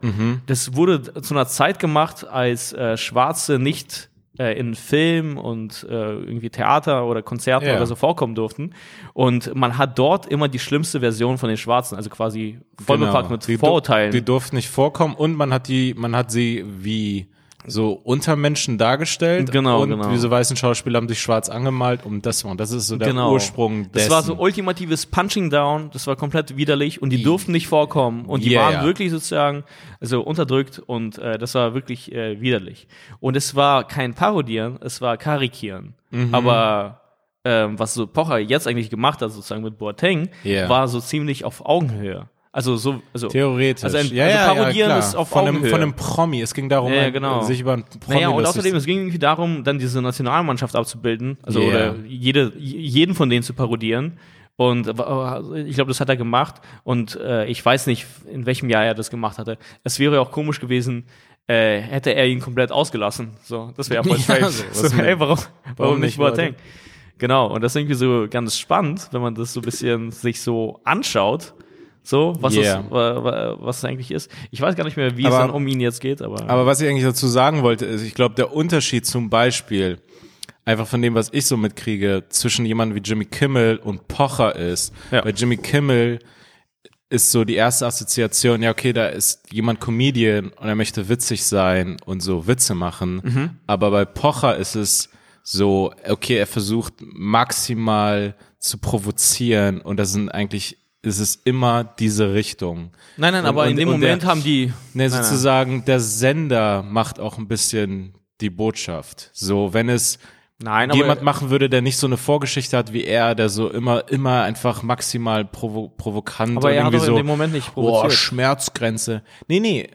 Das wurde zu einer Zeit gemacht, als äh, Schwarze nicht äh, in Film und äh, irgendwie Theater oder Konzerte Ja. oder so vorkommen durften. Und man hat dort immer die schlimmste Version von den Schwarzen, also quasi vollbepackt mit Genau. Die du- Vorurteilen. Die durften nicht vorkommen und man hat die, man hat sie wie so Untermenschen dargestellt. Genau, und genau. diese weißen Schauspieler haben sich schwarz angemalt, um das und das ist so der Genau. Ursprung dessen. Das war so ultimatives Punching Down, das war komplett widerlich und die durften nicht vorkommen und die Yeah, waren ja. wirklich sozusagen also unterdrückt und äh, das war wirklich äh, widerlich. Und es war kein Parodieren, es war Karikieren. Mhm. Aber ähm, was so Pocher jetzt eigentlich gemacht hat, sozusagen mit Boateng, Yeah. war so ziemlich auf Augenhöhe. Also so, also Theoretisch. Also, ein, ja, also ja, parodieren ja, ist auf von einem, von einem Promi. Es ging darum, Ja, genau. sich über einen Promi Naja, und außerdem, es ging irgendwie darum, dann diese Nationalmannschaft abzubilden, also Yeah. oder jede, jeden von denen zu parodieren. Und äh, ich glaube, das hat er gemacht. Und äh, ich weiß nicht, in welchem Jahr er das gemacht hatte. Es wäre auch komisch gewesen, äh, hätte er ihn komplett ausgelassen. So, das wäre voll Ja, strange. so, so, was mit- ey, warum, warum, warum nicht? Boateng? Genau, und das ist irgendwie so ganz spannend, wenn man das so ein bisschen sich so anschaut. So, was, Yeah. es, wa- wa- was es eigentlich ist. Ich weiß gar nicht mehr, wie Aber- es dann um ihn jetzt geht, aber. Aber was ich eigentlich dazu sagen wollte, ist, ich glaube, der Unterschied zum Beispiel, einfach von dem, was ich so mitkriege, zwischen jemandem wie Jimmy Kimmel und Pocher ist. Ja. Bei Jimmy Kimmel ist so die erste Assoziation, ja, okay, da ist jemand Comedian und er möchte witzig sein und so Witze machen. Mhm. Aber bei Pocher ist es so, okay, er versucht maximal zu provozieren und das sind eigentlich, ist es immer diese Richtung. Nein, nein, Und- aber in und- dem und der- Moment haben die. Ne, Nein, nein. sozusagen, der Sender macht auch ein bisschen die Botschaft. So, wenn es Nein, jemand machen würde, der nicht so eine Vorgeschichte hat wie er, der so immer, immer einfach maximal provo provokant aber und er hat irgendwie in so, dem Moment nicht boah, provoziert. Schmerzgrenze. Nee, nee.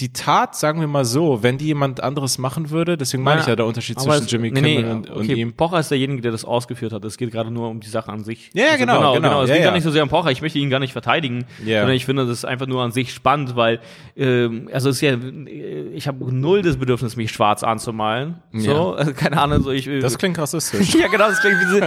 Die Tat, sagen wir mal so, wenn die jemand anderes machen würde, deswegen meine ich ja der Unterschied zwischen es- Jimmy nee, Kimmel nee, und, und okay, ihm. Pocher ist derjenige, der das ausgeführt hat. Es geht gerade nur um die Sache an sich. Ja, ja, also, genau, genau, Es ja, geht gar ja. nicht so sehr um Pocher. Ich möchte ihn gar nicht verteidigen, Ja. sondern ich finde das einfach nur an sich spannend, weil ähm, also es ist ja, ich habe null das Bedürfnis, mich schwarz anzumalen. So, also, keine Ahnung, so ich. äh, Das klingt rassistisch. ja, genau, das klingt wie so,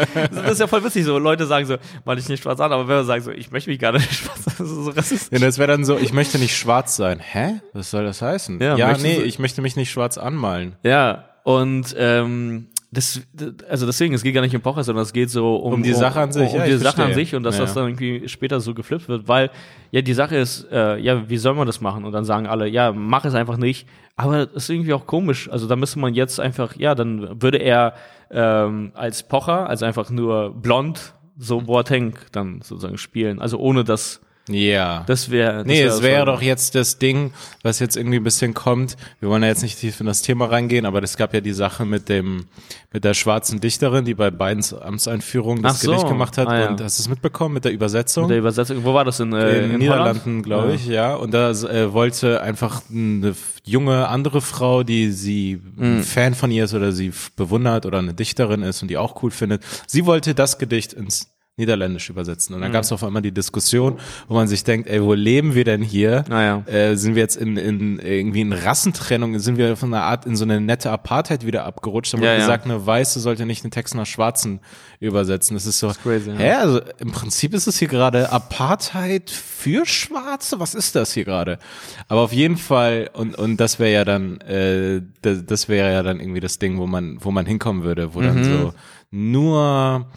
das ist ja voll witzig. So Leute sagen so, mal ich nicht schwarz an, aber wenn man sagt so, ich möchte mich gar nicht schwarz an, das ist so rassistisch. Ja, das wäre dann so, ich möchte nicht schwarz sein. Hä? Was soll das heißen? Ja, Ja, nee, ich möchte mich nicht schwarz anmalen. Ja, und ähm, das, also deswegen, es geht gar nicht um Pocher, sondern es geht so um, Um die Sache an sich, um, ja, die Sache an verstehe. sich und dass Ja. das dann irgendwie später so geflippt wird, weil ja die Sache ist, äh, ja, wie soll man das machen? Und dann sagen alle, ja, mach es einfach nicht. Aber das ist irgendwie auch komisch. Also da müsste man jetzt einfach, ja, dann würde er ähm, als Pocher, also einfach nur blond, so Boateng dann sozusagen spielen. Also ohne dass Ja. das wäre. Nee, das es wär wäre doch jetzt das Ding, was jetzt irgendwie ein bisschen kommt. Wir wollen ja jetzt nicht tief in das Thema reingehen, aber es gab ja die Sache mit dem, mit der schwarzen Dichterin, die bei Bidens Amtseinführung das so. Gedicht gemacht hat. Ah, ja. Und hast du es mitbekommen mit der Übersetzung? mit der Übersetzung. Wo war das in, äh, in, in Niederlanden, glaube ich, ja. Und da äh, wollte einfach eine junge andere Frau, die sie Hm. ein Fan von ihr ist oder sie bewundert oder eine Dichterin ist und die auch cool findet. Sie wollte das Gedicht ins Niederländisch übersetzen. Und dann gab es auf einmal die Diskussion, wo man sich denkt, ey, wo leben wir denn hier? Naja. Äh, sind wir jetzt in, in irgendwie in Rassentrennung, sind wir von einer Art in so eine nette Apartheid wieder abgerutscht? Da Ja, wurde ja. gesagt, eine Weiße sollte nicht einen Text nach Schwarzen übersetzen. Das ist so, crazy, ja. hä? Also im Prinzip ist es hier gerade Apartheid für Schwarze? Was ist das hier gerade? Aber auf jeden Fall, und, und das wäre ja dann, äh, das, das wäre ja dann irgendwie das Ding, wo man, wo man hinkommen würde, wo Mhm. dann so nur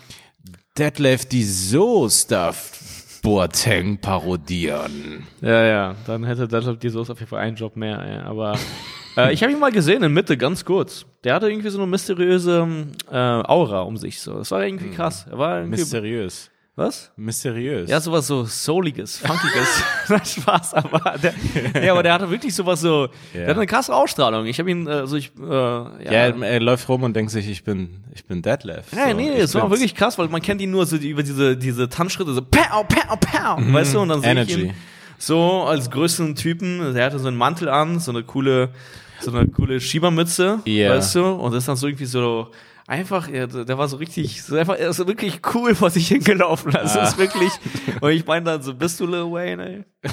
Detlef die Soest darf Boateng parodieren. Ja, ja, dann hätte Detlef die Soße auf jeden Fall einen Job mehr. Ja. Aber äh, ich habe ihn mal gesehen in Mitte, ganz kurz. Der hatte irgendwie so eine mysteriöse äh, Aura um sich. So, das war irgendwie krass. Er war irgendwie, Mysteriös. Was? Mysteriös. Ja, sowas so souliges, funkiges. Spaß, aber der, ja, aber der hatte wirklich sowas so, der hat eine krasse Ausstrahlung. Ich habe ihn, äh, so ich, äh, ja, ja, er, läuft rum und denkt sich, ich bin, ich bin Detlef. Ja, So, nee, ich es war wirklich krass, weil man kennt ihn nur so über diese, diese Tanzschritte, so pow, pow, pow, weißt du, und dann sehe ich ihn so als größten Typen, der hatte so einen Mantel an, so eine coole, so eine coole Schiebermütze, Ja. weißt du, und das ist dann so irgendwie so, einfach, ja, der war so richtig, so einfach, er ist so wirklich cool vor sich hingelaufen, das Ah. ist wirklich, und ich meine dann so, bist du Lil Wayne, ey?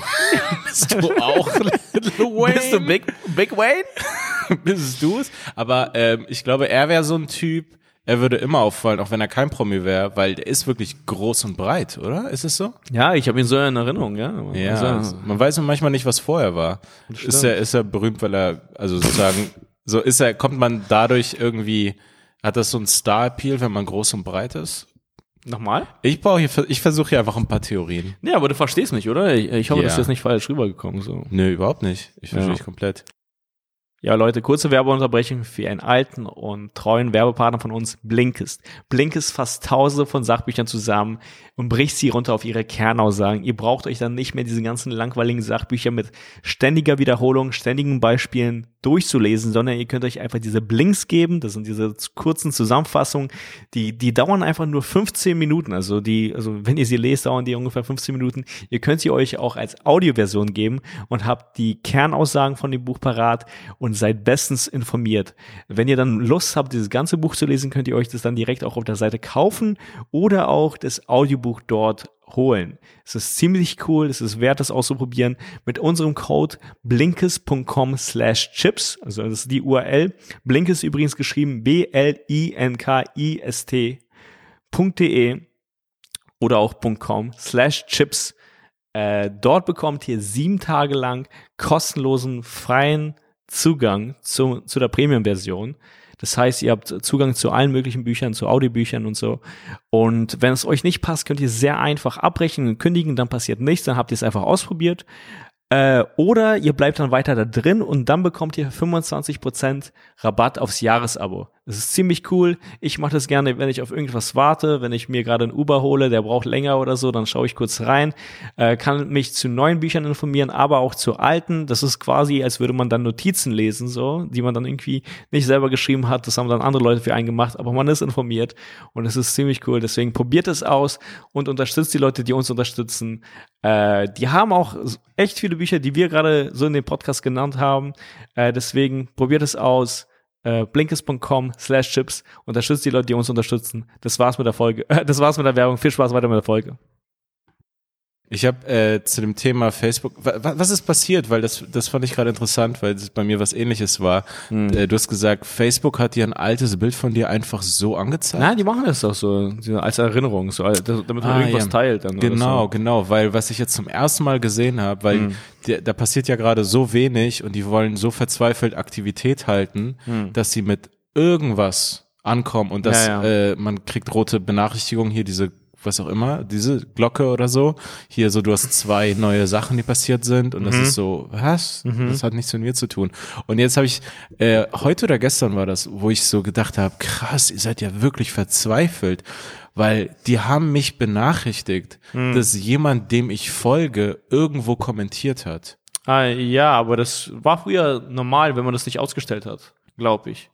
Bist du auch Lil Wayne? Bist du Big, Big Wayne? Bist du es? Aber ähm, ich glaube, er wäre so ein Typ, er würde immer auffallen, auch wenn er kein Promi wäre, weil der ist wirklich groß und breit, oder? Ist es so? Ja, ich habe ihn so in Erinnerung, ja. Ja. Also, also, man weiß manchmal nicht, was vorher war. Ist er, ist er berühmt, weil er, also sozusagen, so ist er, kommt man dadurch irgendwie, hat das so ein Star-Appeal, wenn man groß und breit ist? Nochmal? Ich brauche hier, ich versuche hier einfach ein paar Theorien. Ja, aber du verstehst mich, oder? Ich, ich hoffe, Ja. das ist jetzt nicht falsch rübergekommen, so. Nö, überhaupt nicht. Ich verstehe Ja. dich komplett. Ja, Leute, kurze Werbeunterbrechung für einen alten und treuen Werbepartner von uns, Blinkist. Blinkist fasst tausende von Sachbüchern zusammen und bricht sie runter auf ihre Kernaussagen. Ihr braucht euch dann nicht mehr diese ganzen langweiligen Sachbücher mit ständiger Wiederholung, ständigen Beispielen durchzulesen, sondern ihr könnt euch einfach diese Blinks geben. Das sind diese kurzen Zusammenfassungen, die, die dauern einfach nur 15 Minuten. Also die, also wenn ihr sie lest, dauern die ungefähr 15 Minuten. Ihr könnt sie euch auch als Audioversion geben und habt die Kernaussagen von dem Buch parat und seid bestens informiert. Wenn ihr dann Lust habt, dieses ganze Buch zu lesen, könnt ihr euch das dann direkt auch auf der Seite kaufen oder auch das Audiobuch dort holen. Es ist ziemlich cool, es ist wert, das auszuprobieren. Mit unserem Code blinkes.com slash chips, also das ist die URL. Blinkes übrigens geschrieben B-L-I-N-K-I-S-T.de oder auch .com slash chips. Äh, dort bekommt ihr sieben Tage lang kostenlosen, freien Zugang zu, zu der Premium-Version. Das heißt, ihr habt Zugang zu allen möglichen Büchern, zu Audiobüchern und so. Und wenn es euch nicht passt, könnt ihr sehr einfach abbrechen und kündigen, dann passiert nichts, dann habt ihr es einfach ausprobiert. Äh, oder ihr bleibt dann weiter da drin und dann bekommt ihr 25% Rabatt aufs Jahresabo. Das ist ziemlich cool. Ich mache das gerne, wenn ich auf irgendwas warte, wenn ich mir gerade ein Uber hole, der braucht länger oder so, dann schaue ich kurz rein, äh, kann mich zu neuen Büchern informieren, aber auch zu alten. Das ist quasi, als würde man dann Notizen lesen, so, die man dann irgendwie nicht selber geschrieben hat. Das haben dann andere Leute für einen gemacht, aber man ist informiert und es ist ziemlich cool. Deswegen probiert es aus und unterstützt die Leute, die uns unterstützen. Äh, die haben auch echt viele Bücher, die wir gerade so in dem Podcast genannt haben. Äh, deswegen probiert es aus. Äh, blinkes.com slash chips unterstützt die Leute, die uns unterstützen. Das war's mit der Folge. Das war's mit der Werbung. Viel Spaß weiter mit der Folge. Ich habe äh, zu dem Thema Facebook, wa, wa- was ist passiert? Weil das, das fand ich gerade interessant, weil es bei mir was ähnliches war. Hm. Äh, du hast gesagt, Facebook hat dir ein altes Bild von dir einfach so angezeigt. Nein, die machen das doch so so als Erinnerung, so als- damit man Ah, irgendwas ja. teilt. Dann Genau, Oder genau, weil was ich jetzt zum ersten Mal gesehen habe, weil Hm. der, da passiert ja gerade so wenig und die wollen so verzweifelt Aktivität halten, dass sie mit irgendwas ankommen und dass Hm. Ja, ja. Äh, man kriegt rote Benachrichtigungen hier, diese was auch immer, diese Glocke oder so. Hier so, du hast zwei neue Sachen, die passiert sind und das Mhm. ist so, was? Das hat nichts mit mir zu tun. Und jetzt habe ich, äh, heute oder gestern war das, wo ich so gedacht habe, krass, ihr seid ja wirklich verzweifelt, weil die haben mich benachrichtigt, Mhm. dass jemand, dem ich folge, irgendwo kommentiert hat. Ah, ja, aber das war früher normal, wenn man das nicht ausgestellt hat, glaube ich.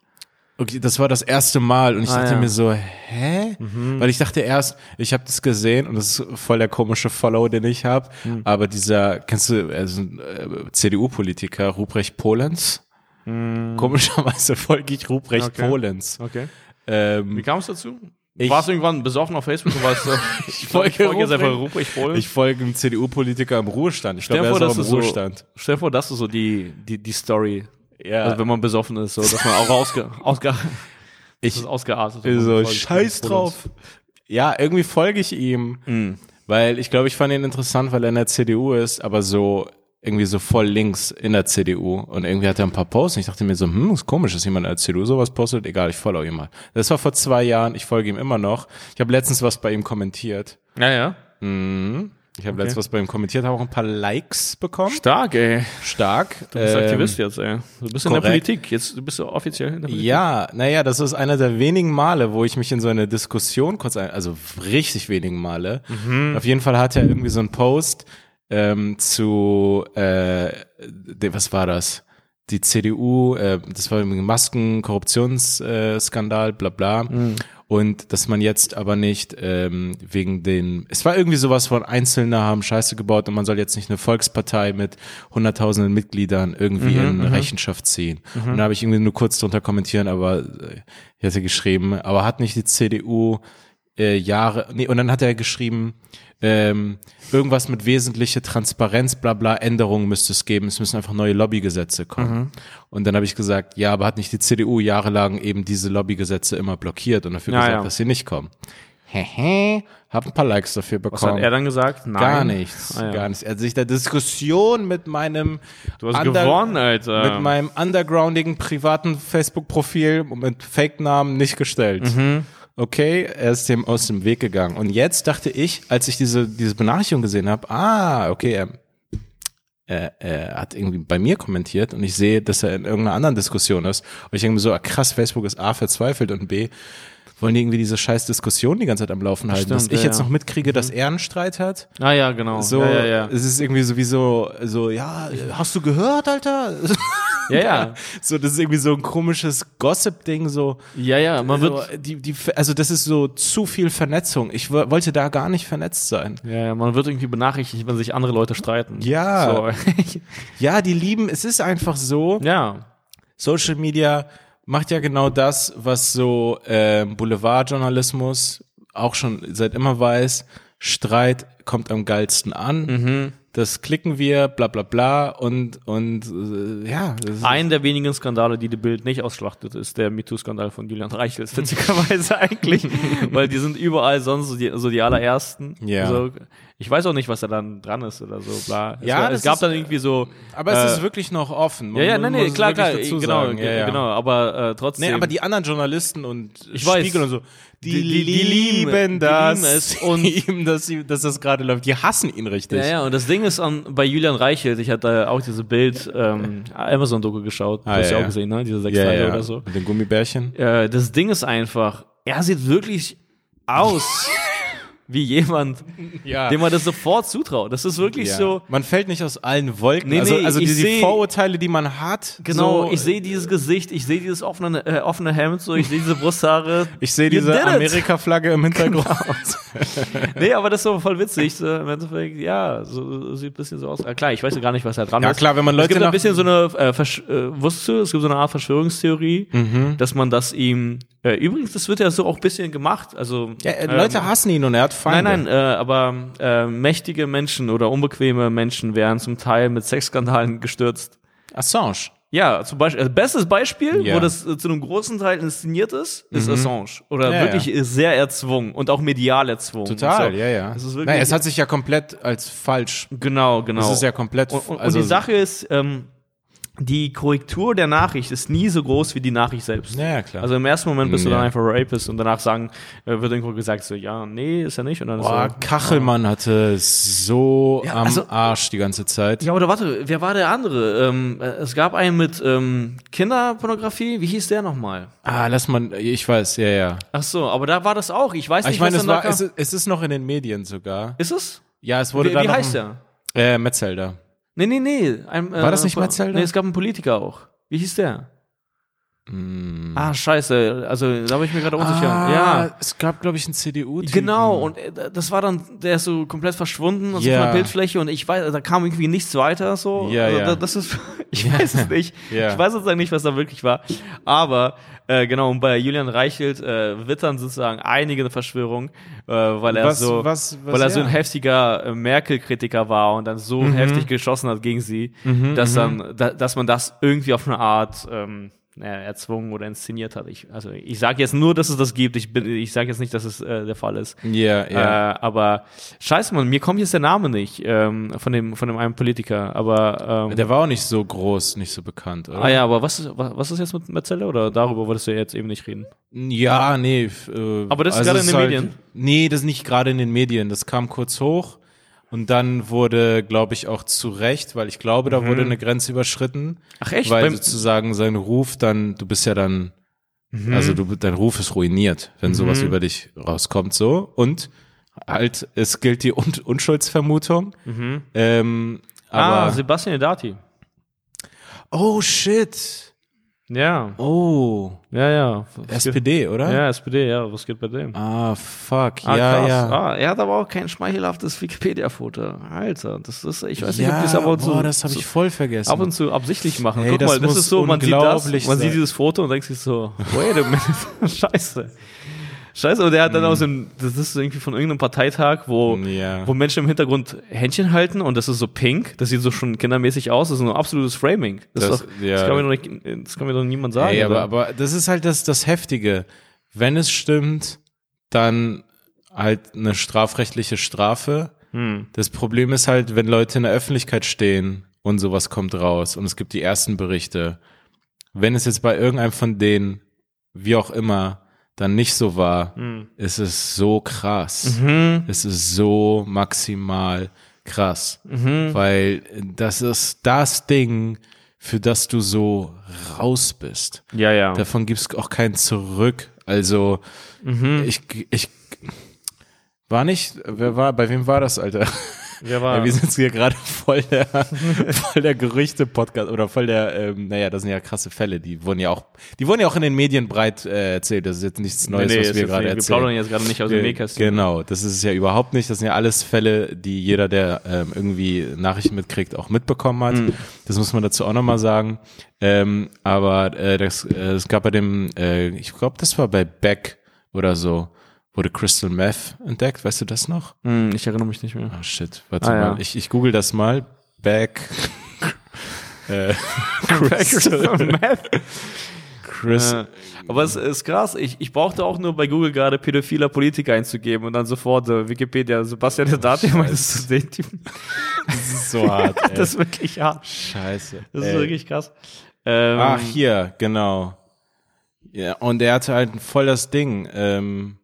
Okay, das war das erste Mal und ich Ah, dachte ja. Mhm. mir so, hä? Weil ich dachte erst, ich habe das gesehen und das ist voll der komische Follow, den ich habe, Mhm. aber dieser, kennst du, also, äh, CDU-Politiker Ruprecht Polenz? Komischerweise folge ich Ruprecht Mhm. Okay. Polenz. Okay. Ähm, Wie kam es dazu? Ich- Warst du irgendwann besoffen auf Facebook und warst so, ich folge jetzt einfach Ruprecht. Polen? ich folge einem CDU-Politiker im Ruhestand. Ich glaube, er vor, ist auch im ist so, Ruhestand. stell dir vor, das ist so die, die, die Story. Ja, Also wenn man besoffen ist, so, dass man auch ausge, ausge, ich das ist ausgeartet. so, scheiß drauf. Ja, irgendwie folge ich ihm. Mhm. Weil ich glaube, ich fand ihn interessant, weil er in der CDU ist, aber so irgendwie so voll links in der CDU. Und irgendwie hat er ein paar Posts und ich dachte mir so, hm, ist komisch, dass jemand in der CDU sowas postet. Egal, ich folge ihm mal. Das war vor zwei Jahren, ich folge ihm immer noch. Ich habe letztens was bei ihm kommentiert. Ja, ja. Mhm. Ich habe letztens was bei ihm kommentiert, habe auch ein paar Likes bekommen. Stark, ey. Stark. Du bist Ähm, Aktivist jetzt, ey. Du bist in der korrekt. Politik. Jetzt du bist du offiziell in der Politik. Ja, naja, das ist einer der wenigen Male, wo ich mich in so eine Diskussion kurz ein, also richtig wenigen Male. Auf jeden Fall hat er irgendwie so einen Post ähm, zu, äh, was war das? Die CDU, äh, das war irgendwie Masken, Korruptionsskandal, äh, bla bla. Und dass man jetzt aber nicht ähm, wegen den, es war irgendwie sowas von Einzelne haben Scheiße gebaut und man soll jetzt nicht eine Volkspartei mit hunderttausenden Mitgliedern irgendwie in Rechenschaft ziehen. Und da habe ich irgendwie nur kurz drunter kommentieren, aber äh, ich hatte geschrieben, aber hat nicht die CDU äh, Jahre, nee, und dann hat er geschrieben, ähm, irgendwas mit wesentliche Transparenz, bla bla, Änderungen müsste es geben, es müssen einfach neue Lobbygesetze kommen. Und dann habe ich gesagt, ja, aber hat nicht die CDU jahrelang eben diese Lobbygesetze immer blockiert und dafür Ja, gesagt, ja. dass sie nicht kommen. Hehe, hab ein paar Likes dafür Was hat bekommen. er dann gesagt? Nein. Gar nichts, Ah, ja. gar nichts. Er hat sich der Diskussion mit meinem Du hast Under- gewonnen, Alter. mit meinem undergroundigen privaten Facebook-Profil mit Fake-Namen nicht gestellt. Mhm. Okay, er ist dem aus dem Weg gegangen. Und jetzt dachte ich, als ich diese, diese Benachrichtigung gesehen habe, ah, okay, er, er, er hat irgendwie bei mir kommentiert und ich sehe, dass er in irgendeiner anderen Diskussion ist. Und ich denke mir so, ah, krass, Facebook ist A, verzweifelt und B, wollen die irgendwie diese scheiß Diskussion die ganze Zeit am Laufen halten. Stimmt, dass ich ja, jetzt ja. noch mitkriege, dass er einen Streit hat. ah ja, genau. So, ja, ja, ja. es ist irgendwie sowieso so, ja, hast du gehört, Alter? Ja, ja. So, das ist irgendwie so ein komisches Gossip-Ding, so. Ja, ja, man so, wird, die, die, also das ist so zu viel Vernetzung. Ich wo- wollte da gar nicht vernetzt sein. ja, ja, man wird irgendwie benachrichtigt, wenn sich andere Leute streiten. Ja. So. Ja, die lieben, es ist einfach so, ja. Social Media macht ja genau das, was so ähm, Boulevardjournalismus auch schon seit immer weiß. Streit kommt am geilsten an. Mhm. Das klicken wir, bla bla bla und und äh, ja. Ein der wenigen Skandale, die die Bild nicht ausschlachtet, ist der MeToo-Skandal von Julian Reichelt, witzigerweise eigentlich, weil die sind überall sonst so die, so die allerersten. Ja. So, ich weiß auch nicht, was da dann dran ist oder so, bla. Es, Ja, war- das es gab ist- dann irgendwie so. Aber es äh, ist wirklich noch offen. Ja, ja, Man nein, nee, klar, klar, genau, sagen. ge- ja, ja. genau, aber äh, trotzdem. Nee, aber die anderen Journalisten und Ich weiß. Spiegel und so, die, Die- die- die lieben, das, lieben es und- lieben, dass, sie, dass das gerade läuft. Die hassen ihn richtig. Ja, ja, und das Ding ist an, bei Julian Reichelt, ich hatte auch diese Bild ähm, Amazon-Doku geschaut, Ah, du hast ja, ja auch ja. gesehen, ne? Diese sechs ja, Teile ja. oder so. Mit den Gummibärchen. Äh, das Ding ist einfach, er sieht wirklich aus wie jemand, Ja. dem man das sofort zutraut. Das ist wirklich ja. so. Man fällt nicht aus allen Wolken. Nee, also nee, also ich die, die seh- Vorurteile, die man hat. Genau, so, ich sehe dieses Gesicht, ich sehe dieses offene, äh, offene Hemd, so, ich sehe diese Brusthaare. Ich sehe diese. Amerika-Flagge im Hintergrund. Nee, aber das ist so voll witzig. So, Im Endeffekt, ja, so, sieht ein bisschen so aus. Äh, klar, ich weiß ja gar nicht, was da dran Ja, ist. klar, wenn man Es Leute gibt ein bisschen so eine, äh, Versch äh, wusstest du, es gibt so eine Art Verschwörungstheorie, Mhm. dass man das ihm, äh, übrigens, das wird ja so auch ein bisschen gemacht, also. Ja, äh, Leute ähm, hassen ihn und er hat Feinde. Nein, nein, äh, aber äh, mächtige Menschen oder unbequeme Menschen werden zum Teil mit Sexskandalen gestürzt. Assange. Ja, zum Beispiel, also bestes Beispiel, Ja. wo das äh, zu einem großen Teil inszeniert ist, ist Assange. Oder Mhm. Ja, wirklich ja. sehr erzwungen und auch medial erzwungen. Total, so. ja, ja. Wirklich, Nein, es hat sich ja komplett als falsch. genau, genau. Das ist ja komplett. und, und, also, und die Sache ist, ähm, die Korrektur der Nachricht ist nie so groß wie die Nachricht selbst. Ja, klar. Also im ersten Moment bist du dann einfach Rapist und danach sagen, äh, wird irgendwo gesagt so, ja, nee, ist er nicht. Und dann Boah, so, Kachelmann hatte es so Ja, am also- Arsch die ganze Zeit. Ja, oder warte, wer war der andere? Ähm, äh, es gab einen mit ähm, Kinderpornografie. Wie hieß der nochmal? Ah, lass mal, ich weiß, ja, ja. Ach so, aber da war das auch. Ich weiß Aber nicht, ich meine, was es, dann war, da es, ist, es ist noch in den Medien sogar. Ist es? Ja, es wurde Wie, da wie noch heißt der? Äh, Metzelder. Nee, nee, nee. Ein, äh, War das nicht Po- Metzelder? Nee, es gab einen Politiker auch. Wie hieß der? Hm. Ah, scheiße. Also, da habe ich mir gerade unsicher. Ah, ja. es gab, glaube ich, einen cdu -Typen. Genau, und äh, das war dann, der ist so komplett verschwunden Ja. von der Bildfläche und ich weiß, da kam irgendwie nichts weiter so. Ja, also, ja. da- Das ist, ich weiß es nicht. Ich weiß sozusagen nicht, was da wirklich war. Aber äh, genau, und bei Julian Reichelt äh, wittern sozusagen einige eine Verschwörung, äh, weil er Was- so, was- was weil er so er? ein heftiger äh, Merkel-Kritiker war und dann so Mhm. heftig geschossen hat gegen sie, dass dann, da, dass man das irgendwie auf eine Art ähm, erzwungen oder inszeniert hat. Ich, also ich sage jetzt nur, dass es das gibt. Ich, bin- ich sage jetzt nicht, dass es äh, der Fall ist. Ja, ja. Äh, aber scheiße, Mann, mir kommt jetzt der Name nicht ähm, von dem von dem einen Politiker. Aber ähm, der war auch nicht so groß, nicht so bekannt, oder? ah ja, aber was ist, was, was ist jetzt mit Metzeler oder darüber wolltest du jetzt eben nicht reden? Ja, nee. Äh, Aber das ist also gerade in den halt- Medien? Nee, das ist nicht gerade in den Medien. Das kam kurz hoch Und dann wurde, glaube ich, auch zu Recht, weil ich glaube, da wurde eine Grenze überschritten. Ach echt? Weil Beim- sozusagen sein Ruf dann, du bist ja dann, Mhm. also du, dein Ruf ist ruiniert, wenn sowas über dich rauskommt, so. Und halt, es gilt die Un Unschuldsvermutung. Ähm, aber, ah, Sebastian Edati. oh shit. Ja, Oh, ja, ja. Was geht- SPD, oder? Ja, SPD, ja, was geht bei dem? Ah, fuck. Ah, ja, krass. ja. Ah, er hat aber auch kein schmeichelhaftes Wikipedia-Foto. Alter, das ist, ich weiß nicht, ja, ob die es aber so, boah, das habe ich voll vergessen. ab und zu absichtlich machen. Ey, Guck das mal, das muss ist so, man sieht das, man sieht dieses Foto und denkt sich so, wait a minute, scheiße. Scheiße, und er hat dann Mhm. auch so ein, das ist irgendwie von irgendeinem Parteitag, wo, Ja. wo Menschen im Hintergrund Händchen halten und das ist so pink, das sieht so schon kindermäßig aus, das ist ein absolutes Framing. Das, Das- doch, ja. das, kann mir doch nicht, das kann mir doch niemand sagen. Ey, aber, aber das ist halt das, das Heftige. Wenn es stimmt, dann halt eine strafrechtliche Strafe. Hm. Das Problem ist halt, wenn Leute in der Öffentlichkeit stehen und sowas kommt raus und es gibt die ersten Berichte. Wenn es jetzt bei irgendeinem von denen, wie auch immer, dann nicht so war, ist es so krass. Mhm. Es ist so maximal krass. Weil das ist das Ding, für das du so raus bist. Ja, ja. Davon gibt's auch kein Zurück. Also Mhm. ich, ich war nicht, wer war, bei wem war das, Alter? Wer war? Ja, wir sind hier gerade voll der, voll der Gerüchte-Podcast oder voll der, ähm, naja, das sind ja krasse Fälle, die wurden ja auch, die wurden ja auch in den Medien breit äh, erzählt. Das ist jetzt nichts Neues, was ist wir jetzt gerade erzählen. Wir plaudern jetzt gerade nicht aus dem Nähkästchen. Genau, das ist es ja überhaupt nicht. Das sind ja alles Fälle, die jeder, der ähm, irgendwie Nachrichten mitkriegt, auch mitbekommen hat. Mhm. Das muss man dazu auch nochmal sagen. Ähm, aber äh, das, äh, es gab bei dem, äh, ich glaube, das war bei Beck oder so, wurde Crystal Meth entdeckt. Weißt du das noch? Hm, ich erinnere mich nicht mehr. Oh shit, warte Ah, mal. ja. Ich, ich google das mal. Beck. äh, Crystal Meth. Chris. Äh, aber es ist krass, ich, ich brauchte auch nur bei Google gerade pädophiler Politiker einzugeben und dann sofort äh, Wikipedia, Sebastian der Dati, meinst du den Typen? Das ist so hart. Ey. Das ist wirklich hart. Scheiße. Das ist Ey. wirklich krass. Ähm, Ach, hier, genau. Ja, und er hatte halt voll das Ding. Ähm,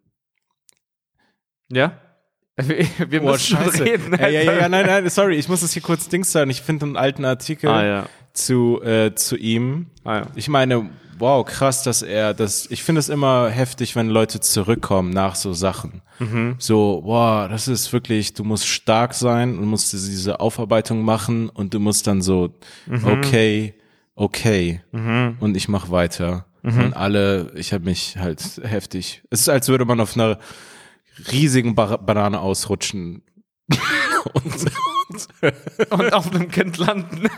Ja? Wir, wir boah, müssen scheiße. reden. Ja, ja, ja, ja, nein, nein, sorry, ich muss das hier kurz Dings sagen. Ich finde einen alten Artikel Ah ja. zu, äh, zu ihm. Ah, ja. Ich meine, wow, krass, dass er das. Ich finde es immer heftig, wenn Leute zurückkommen nach so Sachen. So, wow, das ist wirklich, du musst stark sein und musst diese Aufarbeitung machen und du musst dann so, okay, okay, und ich mach weiter. Und alle, ich habe mich halt heftig. Es ist, als würde man auf einer riesigen Ba- Banane ausrutschen. und, und, Und auf einem Kind landen.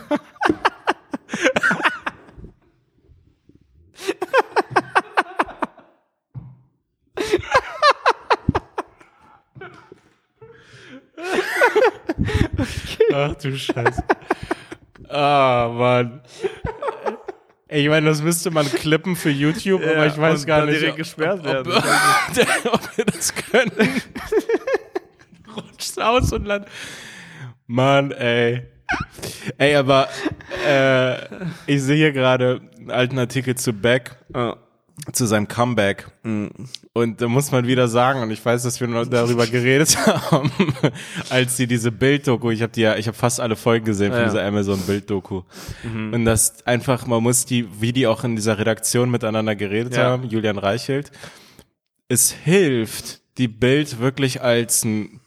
Ach du Scheiße. Ah, Mann. Ey, Ich meine, das müsste man klippen für YouTube, aber ich weiß gar nicht, direkt gesperrt ob, werden. ob, ob wir das können. Rutscht aus und land. Mann, ey. Ey, aber äh, ich sehe hier gerade einen alten Artikel zu Beck, Ah. Zu seinem Comeback. Mhm. Und da muss man wieder sagen, und ich weiß, dass wir noch darüber geredet haben, als sie diese Bilddoku, ich habe die ja, ich habe fast alle Folgen gesehen von Ja. dieser Amazon Bilddoku. Mhm. Und das einfach, man muss die, wie die auch in dieser Redaktion miteinander geredet Ja. haben, Julian Reichelt, es hilft, die Bild wirklich als ein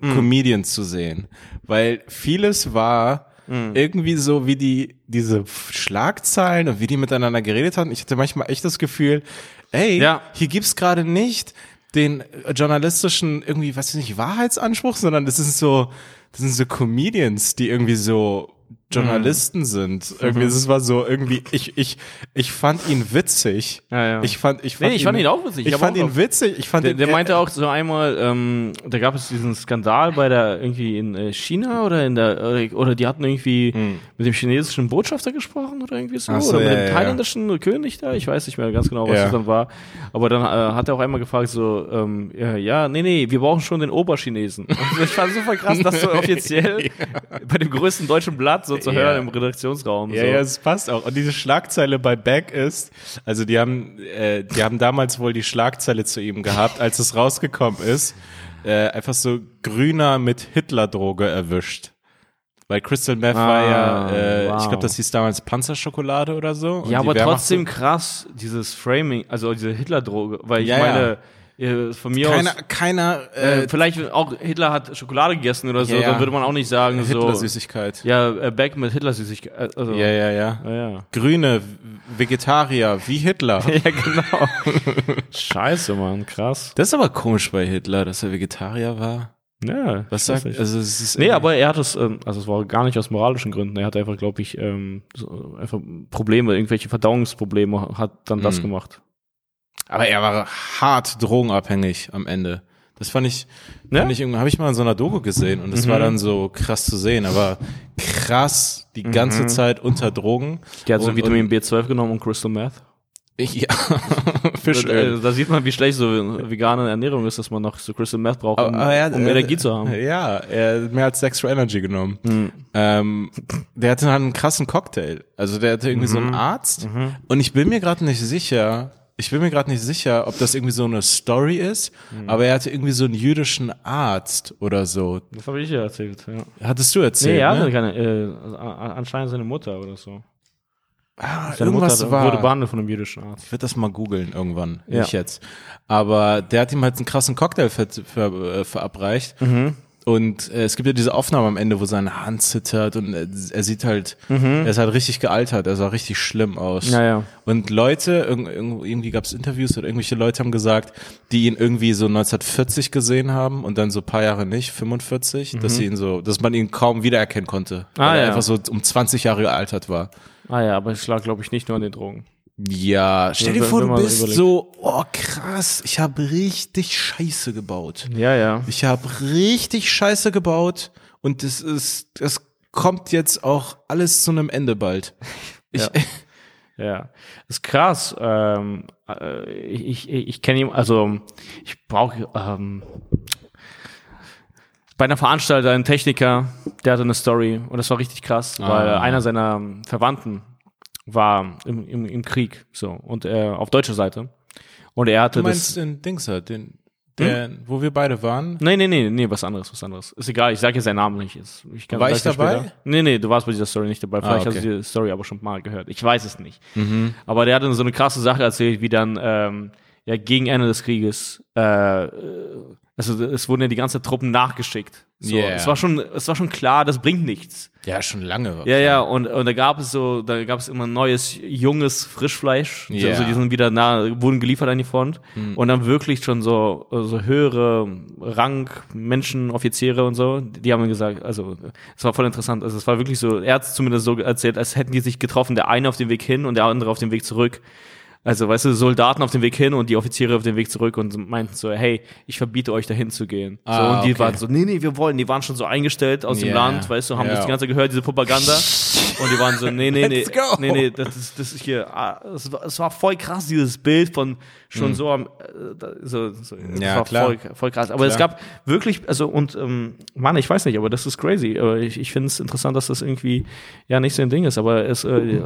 Mhm. Comedian zu sehen. Weil vieles war Mhm. irgendwie so, wie die, diese Schlagzeilen und wie die miteinander geredet haben. Ich hatte manchmal echt das Gefühl, ey, Ja. hier gibt's gerade nicht den äh, journalistischen irgendwie, was weiß ich nicht, Wahrheitsanspruch, sondern das ist so, das sind so Comedians, die irgendwie so Journalisten Mhm. sind. Irgendwie, das war so irgendwie, ich, ich, ich fand ihn witzig. Ja, ja. Ich fand, ich Nee, fand ich fand ihn auch witzig. Ich, Ich fand auch ihn auf- witzig. Ich fand Der, ihn, der meinte auch so einmal, ähm, da gab es diesen Skandal bei der irgendwie in äh, China oder in der äh, oder die hatten irgendwie mit dem chinesischen Botschafter gesprochen oder irgendwie so so, oder mit ja, dem ja, thailändischen König da, ich weiß nicht mehr ganz genau, was das dann war. Aber dann äh, hat er auch einmal gefragt so, ähm, ja, nee, nee, wir brauchen schon den Oberchinesen. Ich fand super krass, das so offiziell bei dem größten deutschen Blatt so zu Ja. hören im Redaktionsraum. Ja, so. ja, es passt auch. Und diese Schlagzeile bei Beck ist, also die haben, äh, die haben damals wohl die Schlagzeile zu ihm gehabt, als es rausgekommen ist. äh, einfach so grüner mit Hitler-Droge erwischt. Weil Crystal Meth war ja, Ah, äh, ich wow. glaube, das hieß damals Panzerschokolade oder so. Ja, aber Wehrmacht- trotzdem krass, dieses Framing, also diese Hitler-Droge, weil ich Ja, ja. meine, äh, von mir Keiner, aus, keiner äh, äh, vielleicht auch Hitler hat Schokolade gegessen oder so, Ja, dann würde man auch nicht sagen, so, Hitler-Süßigkeit. ja, äh, Back mit Hitler-Süßigkeit, also, Ja, ja, ja. ja. Grüne, Vegetarier, wie Hitler. Ja, genau. Scheiße, Mann, krass. Das ist aber komisch bei Hitler, dass er Vegetarier war. Ja, Was sagt, also es ist Nee, aber er hat es, ähm, also es war gar nicht aus moralischen Gründen. Er hat einfach, glaube ich, ähm, so einfach Probleme, irgendwelche Verdauungsprobleme, hat dann das Mhm. gemacht. Aber er war hart drogenabhängig am Ende. Das fand ich, Ja? fand ich irgendwie, habe ich mal in so einer Doku gesehen und das war Mhm. dann so krass zu sehen, aber krass die ganze Mhm. Zeit unter Drogen. Der hat so Und- Vitamin B12 genommen und Crystal Meth. Ja, Da, Fischöl. da sieht man, wie schlecht so vegane Ernährung ist, dass man noch so Crystal Meth braucht, um, Aber er hat- um er- Energie zu haben. Ja, er hat mehr als Extra Energy genommen. Mhm. Ähm, der hatte dann einen krassen Cocktail. Also der hatte irgendwie so Mhm. einen Arzt und ich bin mir gerade nicht sicher, ich bin mir gerade nicht sicher, ob das irgendwie so eine Story ist, Mhm. aber er hatte irgendwie so einen jüdischen Arzt oder so. Das habe ich ja erzählt, ja. Hattest du erzählt? Nee, er hatte ne? keine, äh, anscheinend seine Mutter oder so. ah, Seine irgendwas Mutter war. wurde behandelt von einem jüdischen Arzt. Ich werde das mal googeln irgendwann, Ja. nicht jetzt. Aber der hat ihm halt einen krassen Cocktail ver ver äh, verabreicht. Mhm. Und äh, es gibt ja diese Aufnahme am Ende, wo seine Hand zittert und er, er sieht halt, er ist halt richtig gealtert, er sah richtig schlimm aus. Mhm. Ja, ja. Und Leute, irg irg- irgendwie gab es Interviews oder irgendwelche Leute haben gesagt, die ihn irgendwie so 1940 gesehen haben und dann so ein paar Jahre nicht, 45, dass sie ihn so, dass man ihn kaum wiedererkennen konnte. Mhm. Ah, weil er ja. einfach so um 20 Jahre gealtert war. Ah ja, aber es lag, glaube ich, nicht nur an den Drogen. Ja, stell dir Wenn- vor, wenn du bist überlegt. so, oh krass, ich habe richtig Scheiße gebaut. Ja, ja. Ich habe richtig Scheiße gebaut und es ist, das kommt jetzt auch alles zu einem Ende bald. Ich, Ja. Ja, ist krass. Ähm, äh, ich ich, ich kenne ihn, also ich brauche ähm, bei einer Veranstalter ein Techniker, der hatte eine Story und das war richtig krass, weil Ah. einer seiner Verwandten war im, im, im Krieg so und er auf deutscher Seite und er hatte du meinst das. den Dingser, den, der, wo wir beide waren? Nee, nee, nee, nee, was anderes, was anderes. Ist egal, ich sage jetzt seinen Namen nicht. Ich kann, War ich dabei? Später. Nee, nee, du warst bei dieser Story nicht dabei. Vielleicht Ah, hast okay. du die Story aber schon mal gehört. Ich weiß es nicht. Mhm. Aber der hat dann so eine krasse Sache erzählt, wie dann ähm, ja gegen Ende des Krieges, äh, äh, also es wurden ja die ganzen Truppen nachgeschickt. So, Yeah. Es war schon, es war schon klar, das bringt nichts. Ja, schon lange. Ja, ja, und, und da gab es so, da gab es immer neues, junges Frischfleisch. Ja. Also die sind wieder nah, wurden geliefert an die Front. Und dann wirklich schon so, so höhere Rang, Menschen, Offiziere und so, die haben gesagt, also es war voll interessant. Also es war wirklich so, er hat es zumindest so erzählt, als hätten die sich getroffen, der eine auf dem Weg hin und der andere auf dem Weg zurück. Also, weißt du, Soldaten auf dem Weg hin und die Offiziere auf dem Weg zurück und meinten so, hey, ich verbiete euch dahin zu gehen. so, Ah, und die okay. waren so, nee, nee, wir wollen, die waren schon so eingestellt aus dem Ja, Land, weißt du, haben ja. das die ganze Zeit gehört, diese Propaganda. Und die waren so, nee, nee, nee, Let's go. nee, nee, das ist, das ist hier, ah, es war, es war voll krass, dieses Bild von schon so am, äh, so, so das. Ja, war klar. voll, voll krass. Aber es Klar. gab wirklich, also, und, ähm, Mann, ich weiß nicht, aber das ist crazy. Aber ich, ich finde es interessant, dass das irgendwie, ja, nicht so ein Ding ist, aber es, äh,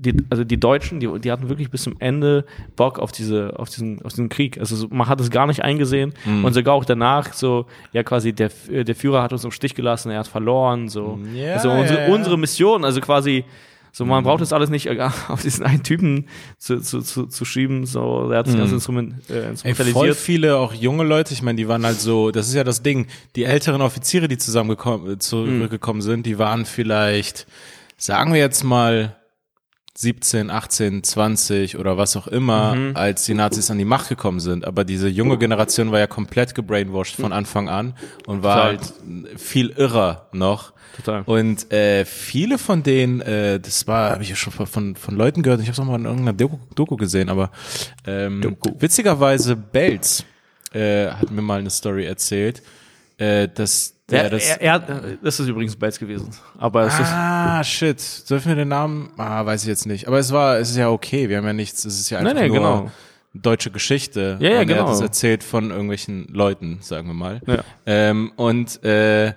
die, also die Deutschen, die, die hatten wirklich bis zum Ende Bock auf diese, auf diesen, auf diesen Krieg. Also so, man hat es gar nicht eingesehen Mhm. und sogar auch danach so, ja quasi der, äh, der Führer hat uns im Stich gelassen, er hat verloren, so. Ja, also unsere, Mhm. ja. unsere Mission, also quasi, so man braucht das alles nicht äh, auf diesen einen Typen zu, zu, zu, zu schieben, so, er hat das ganze Instrument, äh, Mhm. Ey, voll instrumentalisiert. viele auch junge Leute, ich meine, die waren halt so, das ist ja das Ding, die älteren Offiziere, die zusammengekommen, äh, zurückgekommen sind, die waren vielleicht, sagen wir jetzt mal, 17, 18, 20 oder was auch immer, Mhm. als die Nazis an die Macht gekommen sind. Aber diese junge Generation war ja komplett gebrainwashed von Anfang an und war Total. halt viel irrer noch. Total. Und äh, viele von denen, äh, das war, habe ich ja schon von, von, Leuten gehört, ich habe es auch mal in irgendeiner Doku, Doku gesehen, aber ähm, witzigerweise Belz äh, hat mir mal eine Story erzählt, äh, dass der er, das. er, er, das ist übrigens Bates gewesen. Aber es ist, Ah, shit. Dürfen wir den Namen? Ah, weiß ich jetzt nicht. Aber es war, es ist ja okay. Wir haben ja nichts, es ist ja einfach Nee, nee, nur genau. deutsche Geschichte. Ja, ja, und Er genau. hat es erzählt von irgendwelchen Leuten, sagen wir mal. Ja. Ähm, und äh,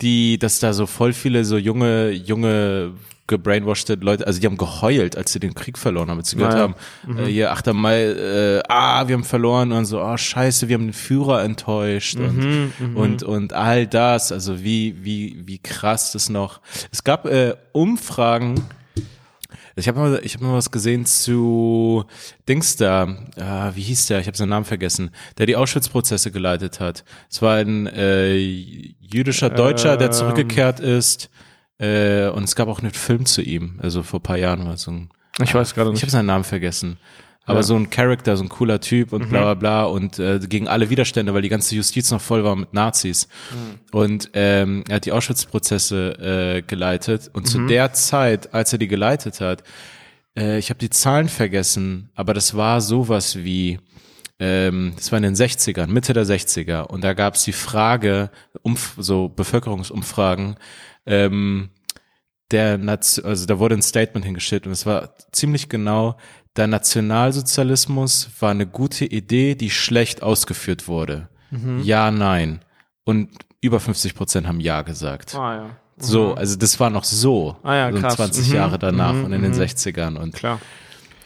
die, dass da so voll viele so junge, junge gebrainwashed Leute, also die haben geheult, als sie den Krieg verloren haben, als sie gehört Naja. haben, Mhm. äh, hier 8. Mai, äh, ah, wir haben verloren und so, ah, scheiße, wir haben den Führer enttäuscht Mhm, und, und, und all das, also wie, wie, wie krass das noch. Es gab äh, Umfragen, ich habe mal, ich hab mal was gesehen zu Dings da, ah, wie hieß der? Ich habe seinen Namen vergessen, der die Auschwitz-Prozesse geleitet hat. Es war ein äh, jüdischer Deutscher, der Ähm. zurückgekehrt ist. Äh, und es gab auch einen Film zu ihm. Also vor ein paar Jahren war so ein. Ich weiß gerade Ich nicht. habe seinen Namen vergessen. Aber Ja. so ein Charakter, so ein cooler Typ und bla bla bla und äh, gegen alle Widerstände, weil die ganze Justiz noch voll war mit Nazis. Und ähm, er hat die Auschwitz-Prozesse äh, geleitet und zu der Zeit, als er die geleitet hat, äh, ich habe die Zahlen vergessen, aber das war sowas wie, ähm, das war in den 60ern, Mitte der 60er und da gab es die Frage, umf so Bevölkerungsumfragen, ähm, der Nation, also da wurde ein Statement hingestellt und es war ziemlich genau, der Nationalsozialismus war eine gute Idee, die schlecht ausgeführt wurde. Ja, nein. Und über 50 Prozent haben Ja gesagt. Ah, ja. So, also das war noch so. Ah ja, so krass. 20 Mhm, Jahre danach mhm, und in den mhm. 60ern. Und, Klar.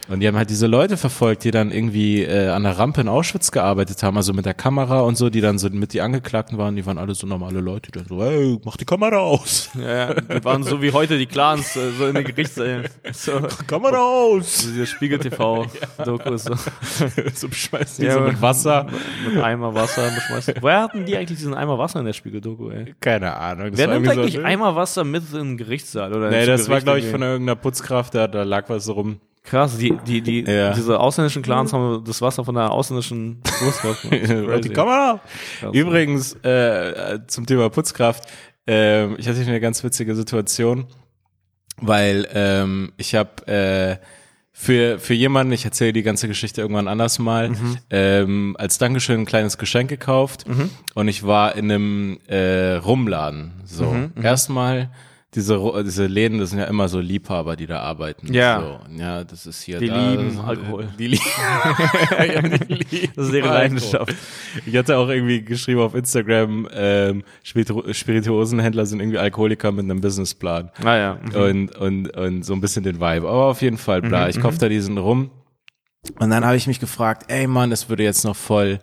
Und die haben halt diese Leute verfolgt, die dann irgendwie äh, an der Rampe in Auschwitz gearbeitet haben, also mit der Kamera und so, die dann so mit die Angeklagten waren, die waren alle so normale Leute, die dann so, hey, mach die Kamera aus. Ja, ja, die waren so wie heute die Clans, äh, so in den Gerichtssälen. So, Kamera aus. so diese Spiegel-TV-Dokus. So. so beschmeißen die Ja, so mit Wasser. Mit Eimer Wasser beschmeißen. Woher hatten die eigentlich diesen Eimer Wasser in der Spiegel-Doku, ey? Keine Ahnung. Das Wer war nimmt eigentlich so, Eimer Wasser mit in den Gerichtssaal? Oder Nee, das war, Gericht glaube ich, irgendwie? von irgendeiner Putzkraft, da, da lag was rum. Krass, die, die, die, Ja. diese ausländischen Clans haben das Wasser von der ausländischen Putzkraft. Und die Kamera. Krass. Übrigens, äh, äh, zum Thema Putzkraft, ähm, ich hatte eine ganz witzige Situation, weil ähm, ich habe äh, für, für jemanden, ich erzähle die ganze Geschichte irgendwann anders mal, ähm, als Dankeschön ein kleines Geschenk gekauft und ich war in einem äh, Rumladen. So, erstmal diese, diese Läden, das sind ja immer so Liebhaber, die da arbeiten. Ja. So, ja, das ist hier Die da, lieben das- Alkohol. Die, lie ja, die lieben Das ist ihre. Leidenschaft. Ich hatte auch irgendwie geschrieben auf Instagram, ähm, Spiritu Spirituosenhändler sind irgendwie Alkoholiker mit einem Businessplan. Ah ja. Mhm. Und, und, und so ein bisschen den Vibe. Aber auf jeden Fall, bla, ich kauf da diesen rum. Und dann habe ich mich gefragt, ey Mann, das würde jetzt noch voll,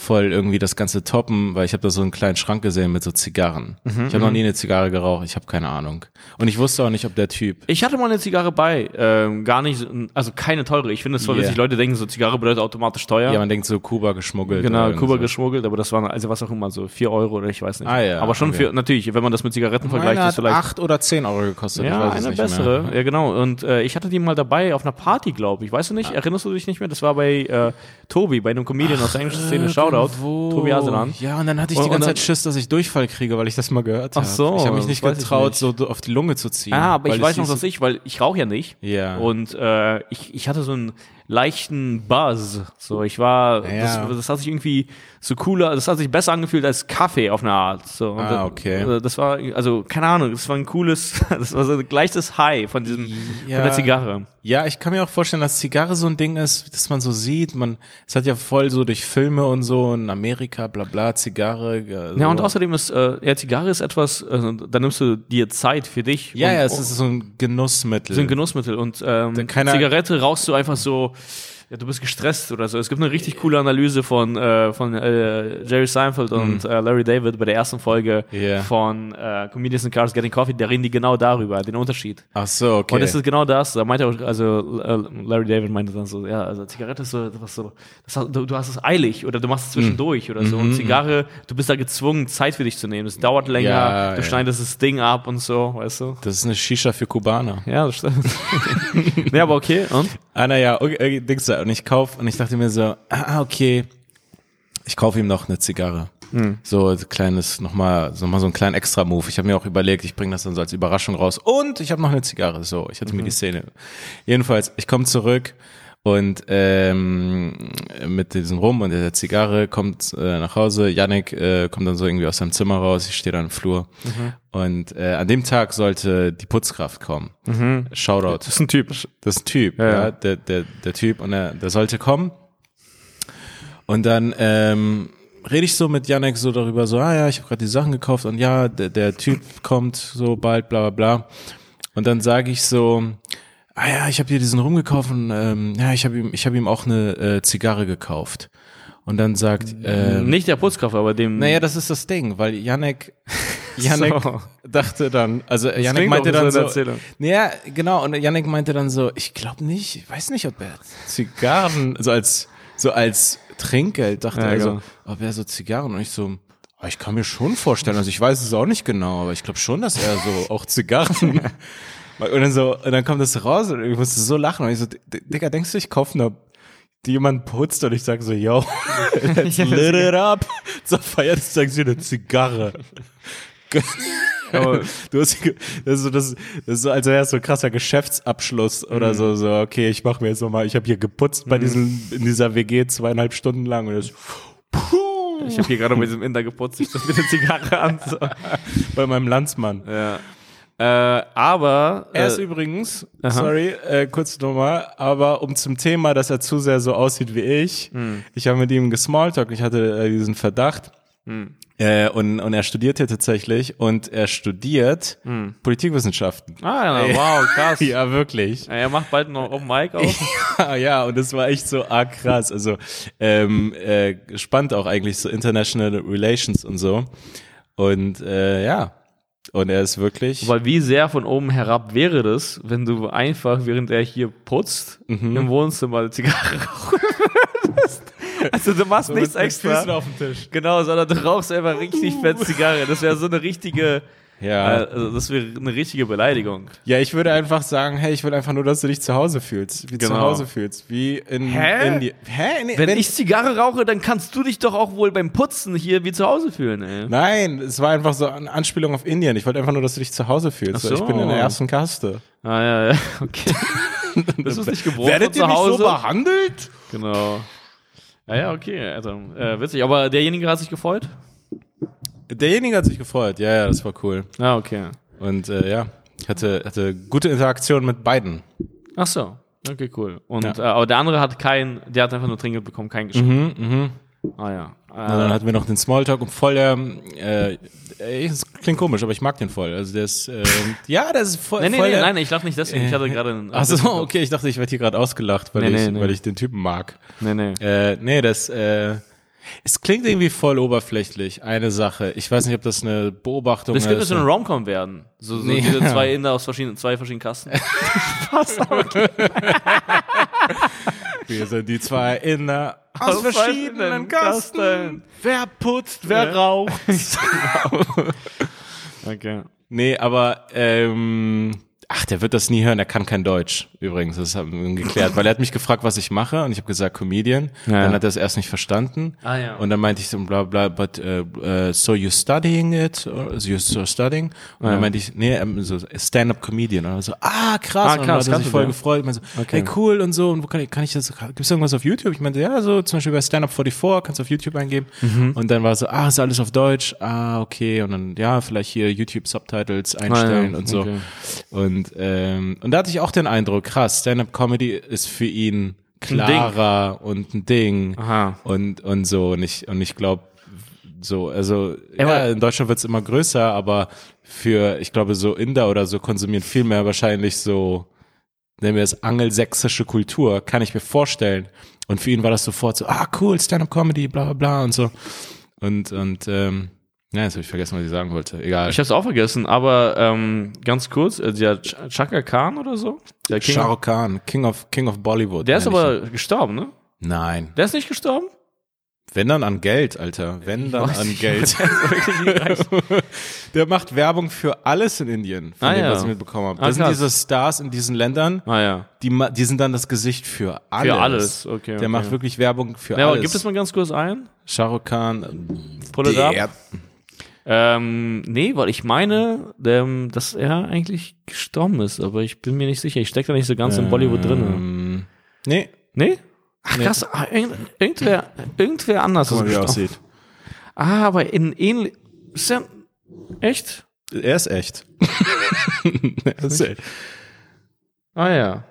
voll irgendwie das Ganze toppen, weil ich habe da so einen kleinen Schrank gesehen mit so Zigarren. ich habe noch nie eine Zigarre geraucht, ich habe keine Ahnung. Und ich wusste auch nicht, ob der Typ. Ich hatte mal eine Zigarre bei, ähm, gar nicht, also keine teure. Ich finde es zwar Yeah. witzig, Leute denken so, Zigarre bedeutet automatisch teuer. Ja, man denkt so Kuba geschmuggelt. Genau, Kuba so. geschmuggelt, aber das waren also was auch immer so vier Euro oder ich weiß nicht. Ah, ja, aber schon okay. für natürlich, wenn man das mit Zigaretten vergleicht, Meine ist hat vielleicht acht oder zehn Euro gekostet. ich ja weiß es eine bessere. Mehr. Ja genau. Und äh, ich hatte die mal dabei auf einer Party, glaube ich. Weißt du nicht? Erinnerst du dich nicht mehr? Das war bei äh, Tobi, bei einem Comedian aus der englischen Szene. Shoutout, Irgendwo. Tobi Haselan. Ja, und dann hatte ich Und- die ganze Zeit Schiss, dass ich Durchfall kriege, weil ich das mal gehört habe. Ach so, Ich habe mich nicht getraut, nicht. so auf die Lunge zu ziehen. Ah, aber ich weiß noch, dass ich, weil ich rauche ja nicht. Ja. Und äh, ich, ich hatte so einen leichten Buzz. So, ich war, Ja. das, das hat sich irgendwie so cooler, das hat sich besser angefühlt als Kaffee auf eine Art. So, und Ah, das- okay. äh, Das war, also keine Ahnung, das war ein cooles, das war so ein gleiches High von diesem, Ja. von der Zigarre. Ja, ich kann mir auch vorstellen, dass Zigarre so ein Ding ist, dass man so sieht. Man, es hat ja voll so durch Filme und so in Amerika, bla bla, Zigarre. Ja, so. Ja, und außerdem ist, äh, ja, Zigarre ist etwas, äh, da nimmst du dir Zeit für dich. Ja, und, ja, es ist so ein Genussmittel. sind Genussmittel und ähm, Zigarette rauchst du einfach so, ja, du bist gestresst oder so. Es gibt eine richtig coole Analyse von, äh, von äh, Jerry Seinfeld und äh, Larry David bei der ersten Folge Mhm. Ja. von äh, Comedians in Cars Getting Coffee. Da reden die genau darüber, den Unterschied. Ach so, okay. Und es ist genau das. Da meinte auch, also äh, Larry David meinte dann so, ja, also Zigarette ist so, was so das, du, du hast es eilig oder du machst es zwischendurch oder so. Und Zigarre, du bist da gezwungen, Zeit für dich zu nehmen. Es dauert länger, Mhm. Ja, du ja. schneidest das Ding ab und so, weißt du? das ist eine Shisha für Kubaner. Ja, das stimmt. nee, aber okay. Und? Ah, naja, okay, okay, Dings da. Und ich kauf, und ich dachte mir so, ah, okay, ich kaufe ihm noch eine Zigarre. Hm. So ein kleines, nochmal, so mal so einen kleinen Extra-Move. Ich habe mir auch überlegt, ich bringe das dann so als Überraschung raus. Und ich habe noch eine Zigarre. So, ich hatte mir Mhm. die Szene. Jedenfalls, ich komme zurück und ähm, mit diesem Rum und der Zigarre kommt äh, nach Hause. Yannick äh, kommt dann so irgendwie aus seinem Zimmer raus. Ich stehe da im Flur. Mhm. Und äh, an dem Tag sollte die Putzkraft kommen. Shoutout. Das ist ein Typ. Das ist ein Typ, ja, Ja. Der, der, der Typ und der, der sollte kommen. Und dann ähm, rede ich so mit Janek so darüber, so, ah ja, ich habe gerade die Sachen gekauft und ja, der, der Typ kommt so bald, bla bla bla. Und dann sage ich so, ah ja, ich habe dir diesen rumgekauft und ähm, ja, ich habe ihm, ich habe ihm auch eine äh, Zigarre gekauft. Und dann sagt, ähm, Nicht der Putzkoffer, aber dem. naja, das ist das Ding, weil Janek, Janek So. dachte dann, also Janek klingt meinte dann so, Erzählung. ja, genau, und Janek meinte dann so, ich glaube nicht, ich weiß nicht, ob er Zigarren, so als, so als Trinkgeld dachte Ja, er genau. so, ob er so Zigarren und ich so, "Ah, ich kann mir schon vorstellen, also ich weiß es auch nicht genau, aber ich glaube schon, dass er so auch Zigarren und dann so, und dann kommt das raus und ich musste so lachen und ich so, "D- Digga, denkst du, ich kaufe eine die jemand putzt und ich sage so, yo, let's lit it up. So feiert sagst du eine Zigarre. Aber- du hast, das ist so, das, das ist so, als wäre es so ein krasser Geschäftsabschluss oder so, so, okay, ich mache mir jetzt nochmal, ich habe hier geputzt bei diesen, in dieser WG zweieinhalb Stunden lang und das, puh, Ich habe hier gerade mit diesem Inder geputzt, ich das mit der Zigarre an. So. bei meinem Landsmann. Ja. Äh, aber. Er ist äh, übrigens, aha. sorry, äh, kurz nochmal, aber um zum Thema, dass er zu sehr so aussieht wie ich, Hm. ich habe mit ihm gesmalltalkt, ich hatte äh, diesen Verdacht. Hm. Äh, und, und er studiert hier tatsächlich und er studiert Hm. Politikwissenschaften. Ah, ja, wow, krass. Ja, wirklich. Ja, Er macht bald noch Open Mic auf. Ja, ja, und das war echt so arg krass. Also ähm, äh, spannend auch eigentlich so International Relations und so. Und äh, ja, und er ist wirklich. Weil wie sehr von oben herab wäre das, wenn du einfach, während er hier putzt, Mhm. im Wohnzimmer eine Zigarre rauchen würdest. Also du machst nichts extra. auf dem Tisch. Genau, sondern du rauchst einfach richtig fett Zigarre. Das wäre so eine richtige, Ja. äh, also das wäre eine richtige Beleidigung. Ja, ich würde einfach sagen, hey, ich will einfach nur, dass du dich zu Hause fühlst. Wie zu Genau. Hause fühlst. Wie in Hä? Indien. Hä? Nee, Wenn, ich Zigarre rauche, dann kannst du dich doch auch wohl beim Putzen hier wie zu Hause fühlen, ey. Nein, es war einfach so eine Anspielung auf Indien. Ich wollte einfach nur, dass du dich zu Hause fühlst. So. Ich bin in der ersten Kaste. Ah, ja, ja, okay. Das ist nicht geboren Werdet ihr zu nicht so Hause. behandelt? genau. Ja, ja, okay, also, äh, witzig. Aber derjenige hat sich gefreut? Derjenige hat sich gefreut. Ja, ja, das war cool. Ah, okay. Und äh, ja, hatte, hatte gute Interaktion mit beiden. Ach so. Okay, cool. Und Ja. äh, aber der andere hat kein, der hat einfach nur Trinkgeld bekommen, kein Geschenk. Mhm, mhm. Ah ja. Und dann Äh, hatten wir noch den Smalltalk und voll der, äh, ey, das klingt komisch, aber ich mag den voll. Also der ist, äh, ja, der ist voll, nee, nee, voll nee, der, nein, ich lach nicht deswegen. Ich hatte gerade einen. Ach so, okay, ich dachte, ich werde hier gerade ausgelacht, weil, Nee, ich, nee. weil ich den Typen mag. Nee, nee. Äh, nee, das, äh, es klingt irgendwie voll oberflächlich, eine Sache. Ich weiß nicht, ob das eine Beobachtung Das könnte ist. so eine Romcom werden. So, so Nee. diese zwei Inder aus verschiedenen, zwei verschiedenen Kasten. Wir sind die zwei Inder aus, Aus verschiedenen verschiedenen Kasten. Kasten. Wer putzt, wer Ja. raucht. Okay. nee, aber, ähm, ach, der wird das nie hören, der kann kein Deutsch, übrigens. Das haben wir geklärt, weil er hat mich gefragt, was ich mache und ich habe gesagt, Comedian. Ja. Dann hat er es erst nicht verstanden. Ah, ja. Und dann meinte ich so, bla bla, but, uh, uh, so you studying it? Or, so you're so studying? Und Ja. dann meinte ich, nee, ähm, so Stand-up-Comedian. Und er so, ah, krass. Ah, und dann krass, hat er sich voll ja. gefreut. Ich meinte so, Okay. hey, cool und so. Und wo kann ich, kann ich das, gibt's irgendwas auf YouTube? Ich meinte, ja, so zum Beispiel bei Stand-up 44, kannst du auf YouTube eingeben. Mhm. Und dann war so, ah, ist alles auf Deutsch? Ah, okay. Und dann, ja, vielleicht hier YouTube-Subtitles einstellen Ah, ja, und so. okay. Und, ähm, und da hatte ich auch den Eindruck, krass, Stand-up-Comedy ist für ihn klarer und ein Ding. Aha. und und so und ich und ich glaube so also ja, in Deutschland wird's immer größer aber für ich glaube so Inder oder so konsumieren viel mehr wahrscheinlich so nennen wir es angelsächsische Kultur kann ich mir vorstellen. Und für ihn war das sofort so ah cool Stand up Comedy bla bla bla und so. Und und ähm, ja jetzt habe ich vergessen was ich sagen wollte egal Ich hab's auch vergessen, aber ähm, ganz kurz, äh, der Ch Chaka Khan oder so, der King, Shah Khan King of King of Bollywood der ist aber ihn. gestorben, ne? nein Der ist nicht gestorben? wenn dann an Geld Alter wenn dann an nicht. Geld Der macht Werbung für alles in Indien, von Ah, dem, ja. was ich mitbekommen habe. Ah, Das sind krass. diese Stars in diesen Ländern, ah ja. die, die sind dann das Gesicht für alles. Für alles, okay. Der okay. macht wirklich Werbung für Ja, aber alles. gibt es mal ganz kurz ein? Shah Rukh Khan, Pull it up. Ähm, nee, weil ich meine, ähm, dass er eigentlich gestorben ist, aber ich bin mir nicht sicher. Ich stecke da nicht so ganz in Bollywood drin. ähm, nee, Nee? Ach Nee. krass, ah, irgend, irgendwer, irgendwer anders guck mal, wie er gestorben. aussieht. Ah, aber in ähnlich. Ist er echt? Er ist echt. er ist echt. Ah ja.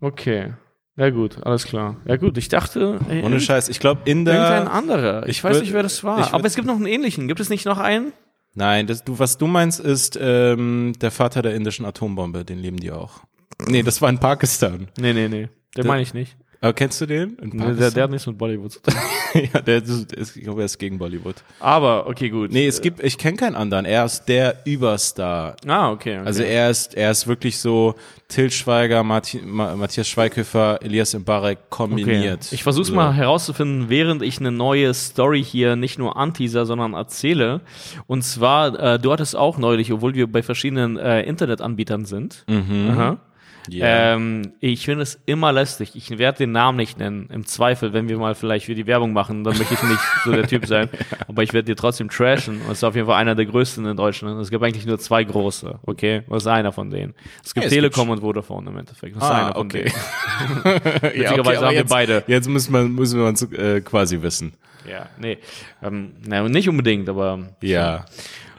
Okay. Ja gut, alles klar. Ja gut, ich dachte, ey, Ohne Scheiß. Ich glaube, in irgendein der. anderer. Ich, Ich weiß würd- nicht, wer das war. Aber es gibt noch einen ähnlichen. Gibt es nicht noch einen? Nein, das, du, was du meinst, ist ähm, der Vater der indischen Atombombe. Den lieben die auch. Nee, das war in Pakistan. Nee, nee, nee. Den meine ich nicht. Aber kennst du den? Nee, Der, der hat nichts mit Bollywood zu tun. ja, der ist, ich glaube, er ist gegen Bollywood. Aber, okay, gut. Nee, es gibt, ich kenne keinen anderen. Er ist der Überstar. Ah, okay. okay. Also er ist, er ist wirklich so Till Schweiger, Marti, Ma, Matthias Schweighöfer, Elias Mbarek kombiniert. Okay. Ich versuche so. mal herauszufinden, während ich eine neue Story hier nicht nur anteaser, sondern erzähle. Und zwar, äh, du hattest auch neulich, obwohl wir bei verschiedenen äh, Internetanbietern sind. Aha. Ja. Ähm, ich finde es immer lästig. Ich werde den Namen nicht nennen. Im Zweifel, wenn wir mal vielleicht für die Werbung machen, dann möchte ich nicht so der Typ sein. Aber ich werde dir trotzdem trashen. Und es ist auf jeden Fall einer der größten in Deutschland. Es gibt eigentlich nur zwei große. Okay, was ist einer von denen? Es gibt Ja, es Telekom und Vodafone im Endeffekt. Das ist Ah, einer von okay. denen. ja, aber haben wir jetzt, beide. Jetzt müssen wir, müssen wir uns äh, quasi wissen. Ja, nee. Ähm, na, nicht unbedingt, aber. Ja.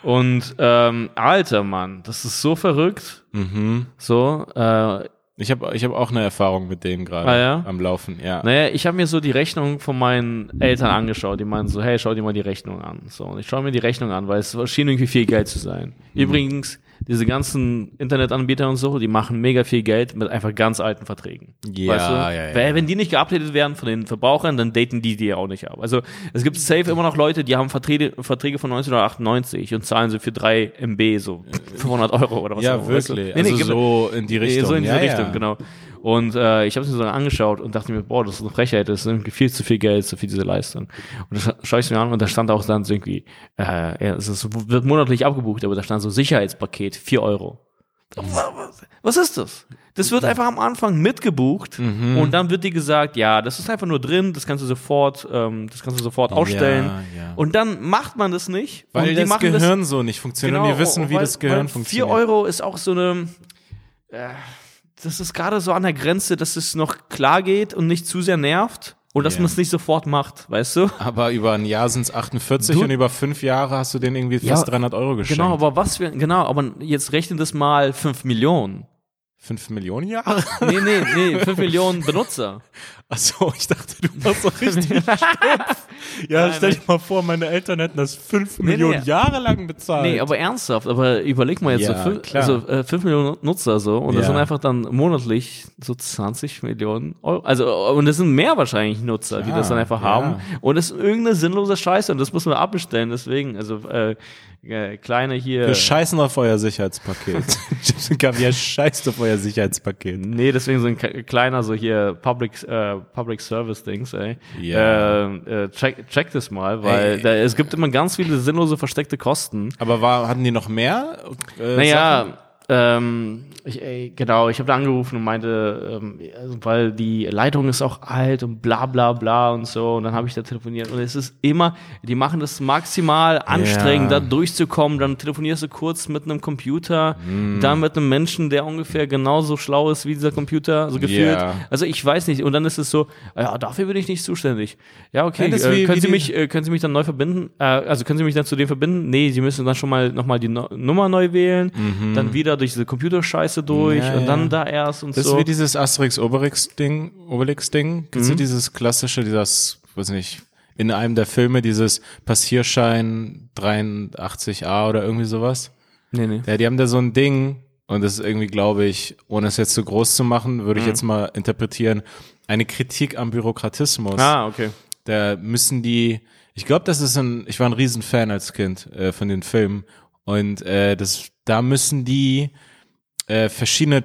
Und ähm, alter Mann, das ist so verrückt. Mhm. So, äh, Ich habe ich hab auch eine Erfahrung mit denen gerade Ah, ja? am Laufen. Ja. Naja, ich habe mir so die Rechnung von meinen Eltern angeschaut. Die meinen so, hey, schau dir mal die Rechnung an. So, und ich schaue mir die Rechnung an, weil es schien irgendwie viel Geld zu sein. Mhm. Übrigens, diese ganzen Internetanbieter und so, die machen mega viel Geld mit einfach ganz alten Verträgen. Ja, weißt du? ja, ja. Weil wenn die nicht geupdatet werden von den Verbrauchern, dann daten die die auch nicht ab. Also es gibt safe immer noch Leute, die haben Verträge, Verträge von 1998 und zahlen so für 3 MB so 500 Euro oder was Ja, auch immer, weißt du? wirklich. Nee, nee, also so in die Richtung. so in diese ja, Richtung, ja. genau. Und äh, ich habe es mir so angeschaut und dachte mir, boah, das ist eine Frechheit, das ist irgendwie viel zu viel Geld so für diese Leistung. Und das scha- schaue ich mir an und da stand auch dann so irgendwie, äh, ja, es ist, wird monatlich abgebucht, aber da stand so Sicherheitspaket, 4 Euro. Was ist das? Das wird einfach am Anfang mitgebucht Mhm. und dann wird dir gesagt, ja, das ist einfach nur drin, das kannst du sofort, ähm, das kannst du sofort ausstellen. ja. Und dann macht man das nicht. Weil das Gehirn so nicht funktioniert. und wir wissen, wie weil- das Gehirn funktioniert. 4 Euro ist auch so eine. Äh, das ist gerade so an der Grenze, dass es noch klar geht und nicht zu sehr nervt. Und dass Ja. man es nicht sofort macht, weißt du? Aber über ein Jahr sind es 48 Du- und über fünf Jahre hast du denen irgendwie fast 300 Euro geschenkt. Genau, aber was für, genau, aber jetzt rechne das mal 5 Millionen. Fünf Millionen Jahre? Nee, nee, nee, 5 Millionen Benutzer. Achso, ich dachte, du machst so richtig stumpf. Ja, Nein, stell dir mal vor, meine Eltern hätten das fünf Nee, Millionen nee. Jahre lang bezahlt. Nee, aber ernsthaft, aber überleg mal jetzt Ja, so, fünf, klar. also, äh, 5 Millionen Nutzer so und das Ja. sind einfach dann monatlich so 20 Millionen Euro. Also, und das sind mehr wahrscheinlich Nutzer, die Klar, das dann einfach ja. haben. Und das ist irgendeine sinnlose Scheiße und das muss man abbestellen. Deswegen, also äh, äh, kleine hier. Wir scheißen auf euer Sicherheitspaket. Wir scheißt auf euer Sicherheitspaket. Nee, deswegen so ein kleiner so hier Public äh, Public Service Dings, ey. Ja. Äh, äh, check, check das mal, weil Ey. da, es gibt immer ganz viele sinnlose versteckte Kosten. Aber war, hatten die noch mehr? Äh, Sachen? Ähm, ich, ey, genau, ich habe da angerufen und meinte, ähm, also, weil die Leitung ist auch alt und bla bla bla und so. Und dann habe ich da telefoniert und es ist immer, die machen das maximal anstrengend, Ja. da durchzukommen. Dann telefonierst du kurz mit einem Computer, Mm. dann mit einem Menschen, der ungefähr genauso schlau ist wie dieser Computer, so gefühlt. Ja. Also ich weiß nicht. Und dann ist es so, ja, dafür bin ich nicht zuständig. Ja, okay, Ja, äh, wie- können wie Sie mich, äh, können Sie mich dann neu verbinden? Äh, also können Sie mich dann zu dem verbinden? Nee, Sie müssen dann schon mal nochmal die no Nummer neu wählen, dann wieder durch diese Computerscheiße durch. Ja, und dann ja. da erst und Das so. ist wie dieses Asterix-Obelix-Ding, Obelix-Ding. Kennst Mhm. dieses klassische, dieses, weiß nicht, in einem der Filme, dieses Passierschein 83a oder irgendwie sowas? nee, nee. Ja, die haben da so ein Ding und das ist irgendwie, glaube ich, ohne es jetzt zu groß zu machen, würde ich Mhm. jetzt mal interpretieren, eine Kritik am Bürokratismus. Ah, okay. Da müssen die, ich glaube, das ist ein, ich war ein Riesenfan als Kind äh, von den Filmen und äh, das, da müssen die äh, verschiedene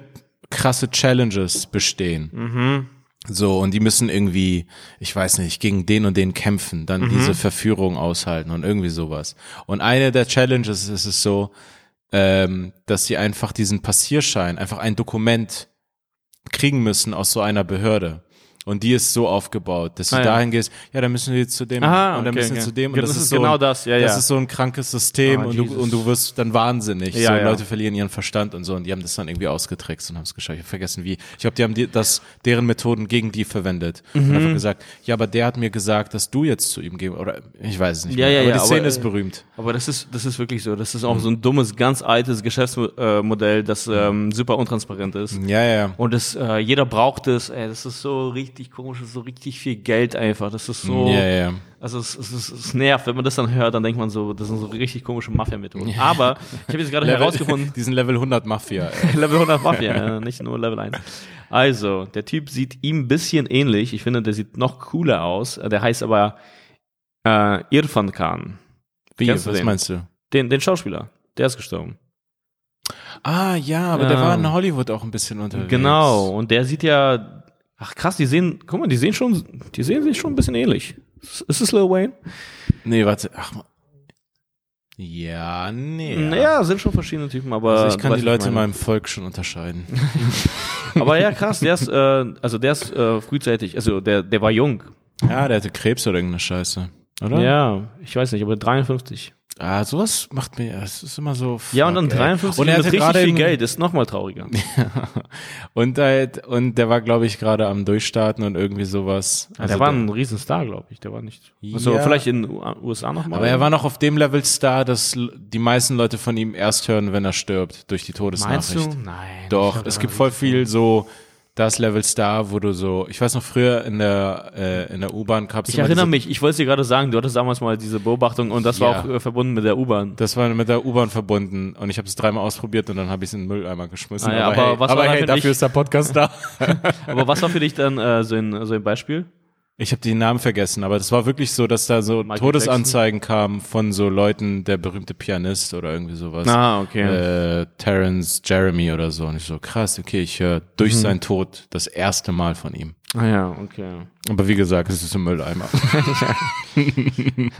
krasse Challenges bestehen. Mhm. So, und die müssen irgendwie, ich weiß nicht, gegen den und den kämpfen, dann Mhm. diese Verführung aushalten und irgendwie sowas. Und eine der Challenges ist es so, ähm, dass sie einfach diesen Passierschein, einfach ein Dokument kriegen müssen aus so einer Behörde. Und die ist so aufgebaut, dass du Ah, ja. dahin gehst, ja, dann müssen wir jetzt zu dem Aha, und dann okay, müssen wir okay. zu dem. Und Genau, das, das ist so genau ein, das, ja, Das ja. ist so ein krankes System Ah, und, du, und du wirst dann wahnsinnig. Ja, so, ja. Leute verlieren ihren Verstand und so. Und die haben das dann irgendwie ausgetrickst und haben es geschafft. Ich habe vergessen, wie. Ich glaube, die haben die, das, deren Methoden gegen die verwendet. Und Mhm. einfach gesagt, ja, aber der hat mir gesagt, dass du jetzt zu ihm gehen. Oder ich weiß es nicht Ja, mehr. ja, aber ja, die Szene aber, ist äh, berühmt. Aber das ist, das ist wirklich so. Das ist auch so ein dummes, ganz altes Geschäftsmodell, das ähm, super untransparent ist. Ja, ja, ja. Und das, äh, jeder braucht es, ey, das ist so richtig komisch, das ist so richtig viel Geld einfach. Das ist so, Ja, ja. also es, es, es, es nervt, wenn man das dann hört, dann denkt man so, das sind so richtig komische Mafia-Methoden. Aber ich habe jetzt gerade herausgefunden, Diesen Level 100 Mafia. Level 100 Mafia, ja, nicht nur Level 1. Also, der Typ sieht ihm ein bisschen ähnlich. Ich finde, der sieht noch cooler aus. Der heißt aber äh, Irfan Khan. Wie, was den? meinst du? Den, den Schauspieler. Der ist gestorben. Ah, ja, aber der Ja. war in Hollywood auch ein bisschen unterwegs. Genau. Und der sieht ja, ach krass, die sehen, guck mal, die sehen schon, die sehen sich schon ein bisschen ähnlich. Ist es Lil Wayne? Nee, warte. Ach, ma- ja, nee. Naja, sind schon verschiedene Typen, aber. Also ich kann die Leute in meinem Volk schon unterscheiden. Aber ja, krass, der ist, äh, also der ist äh, frühzeitig, also der, der war jung. ja, der hatte Krebs oder irgendeine Scheiße. Oder? Ja, ich weiß nicht, aber 53. Ah, sowas macht mir, es ist immer so. Ja, und fuck, dann ey. 53 Und er hatte richtig viel Geld, ist noch mal trauriger. und, halt, und der war, glaube ich, gerade am Durchstarten und irgendwie sowas. Ja, der war ein Riesenstar, glaube ich. Der war nicht. Also Ja. vielleicht in den USA noch mal. aber er war noch auf dem Level Star, dass die meisten Leute von ihm erst hören, wenn er stirbt, durch die Todesnachricht. Meinst du? Nein. Doch, der es gibt voll viel so das Level Star, wo du so, ich weiß noch früher in der äh, in der U-Bahn gab's Ich erinnere mich, ich wollte es dir gerade sagen, du hattest damals mal diese Beobachtung und das war Ja. auch äh, verbunden mit der U-Bahn. Das war mit der U-Bahn verbunden und ich habe es dreimal ausprobiert und dann habe ich es in den Mülleimer geschmissen. Ah ja, aber aber hey, was aber war hey für dafür dich? ist der Podcast da. Aber was war für dich dann äh, so, ein, so ein Beispiel? Ich habe die Namen vergessen, aber das war wirklich so, dass da so Michael Todesanzeigen kamen von so Leuten, der berühmte Pianist oder irgendwie sowas. Ah, okay. Äh, Terence Jeremy oder so. Und ich so, krass, okay, ich höre durch Mhm. seinen Tod das erste Mal von ihm. Ah ja, okay. Aber wie gesagt, es ist im Mülleimer.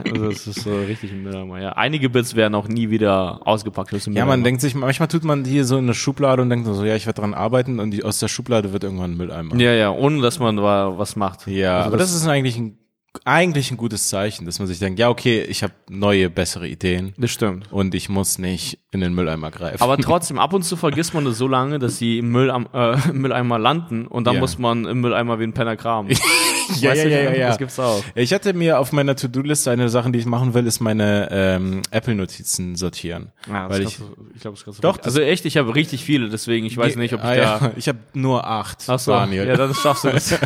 Also das ist so richtig ein Mülleimer. Ja, einige Bits werden auch nie wieder ausgepackt aus dem ja, man denkt sich, manchmal tut man hier so in eine Schublade und denkt so, ja, ich werde dran arbeiten und die, aus der Schublade wird irgendwann ein Mülleimer. Ja, ja, ohne dass man wa- was macht. Ja, Also aber das, ist eigentlich ein, eigentlich ein gutes Zeichen, dass man sich denkt, ja, okay, ich habe neue, bessere Ideen Das stimmt. und ich muss nicht in den Mülleimer greifen. Aber trotzdem, ab und zu vergisst man das so lange, dass sie im, Müll am, äh, im Mülleimer landen und dann Ja. muss man im Mülleimer wie ein Penner kramen. ja, Weißt ja, ja, ja, ja. Das gibt's auch. Ich hatte mir auf meiner To-Do-Liste eine Sache, die ich machen will, ist meine ähm, Apple-Notizen sortieren. Ja, weil das ich, du- ich glaube, das kannst du Doch, Also echt, ich habe richtig viele, deswegen ich weiß nicht, ob ich ah, da. ja. Ich habe nur acht, Ach so, Daniel. ja, dann schaffst du das.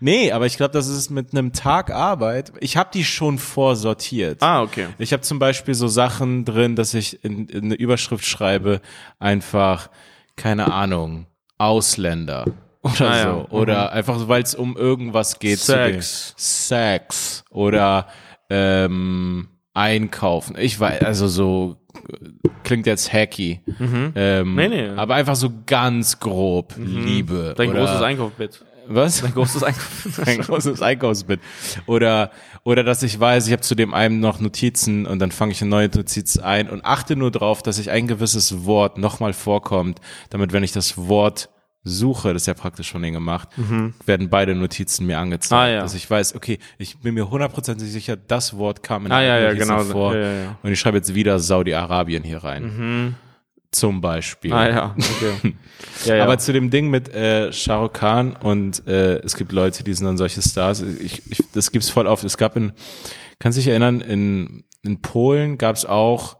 nee, aber ich glaube, das ist mit einem Tag Arbeit. Ich habe die schon vorsortiert. ah, okay. Ich habe zum Beispiel so Sachen drin, dass ich in, in eine Überschrift schreibe, einfach, keine Ahnung, Ausländer oder Ah, ja. so. Oder einfach, so, weil es um irgendwas geht. Sex. Sex. Oder ähm, Einkaufen. Ich weiß, also so klingt jetzt hacky. Ähm, Nee, nee. Aber einfach so ganz grob. Liebe. Dein großes Einkaufsbett. Was? Dein großes Einkaufsbett. ein großes Einkaufsbit. Oder, oder dass ich weiß, ich habe zu dem einen noch Notizen und dann fange ich eine neue Notiz ein und achte nur drauf, dass sich ein gewisses Wort nochmal vorkommt, damit wenn ich das Wort suche, das ist ja praktisch denen gemacht, werden beide Notizen mir angezeigt. Mhm. Ah, ja. Dass ich weiß, okay, ich bin mir hundertprozentig sicher, das Wort kam in Ah, der ja, ja, Notiz genau. vor. Ja, ja, ja. Und ich schreibe jetzt wieder Saudi-Arabien hier rein. Zum Beispiel. Ah ja, okay. Ja, ja. Aber zu dem Ding mit äh, Shah Rukh Khan und äh, es gibt Leute, die sind dann solche Stars. Ich, ich, das gibt's voll oft. Es gab in, kannst dich erinnern, in, in Polen gab's auch,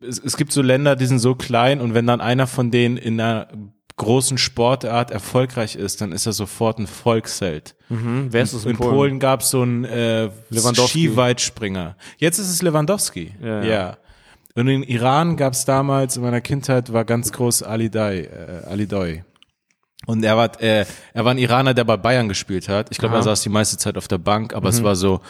es, es gibt so Länder, die sind so klein und wenn dann einer von denen in einer großen Sportart erfolgreich ist, dann ist er sofort ein Volksheld. hm, wer ist das In Polen, gab's so einen äh. Skiweitspringer. Jetzt ist es Lewandowski. Ja, Ja. Und in Iran gab's damals, in meiner Kindheit war ganz groß Ali Dai, äh, Ali Doi. Und er war, äh, er war ein Iraner, der bei Bayern gespielt hat. Ich glaube, er saß die meiste Zeit auf der Bank, aber Mhm. es war so,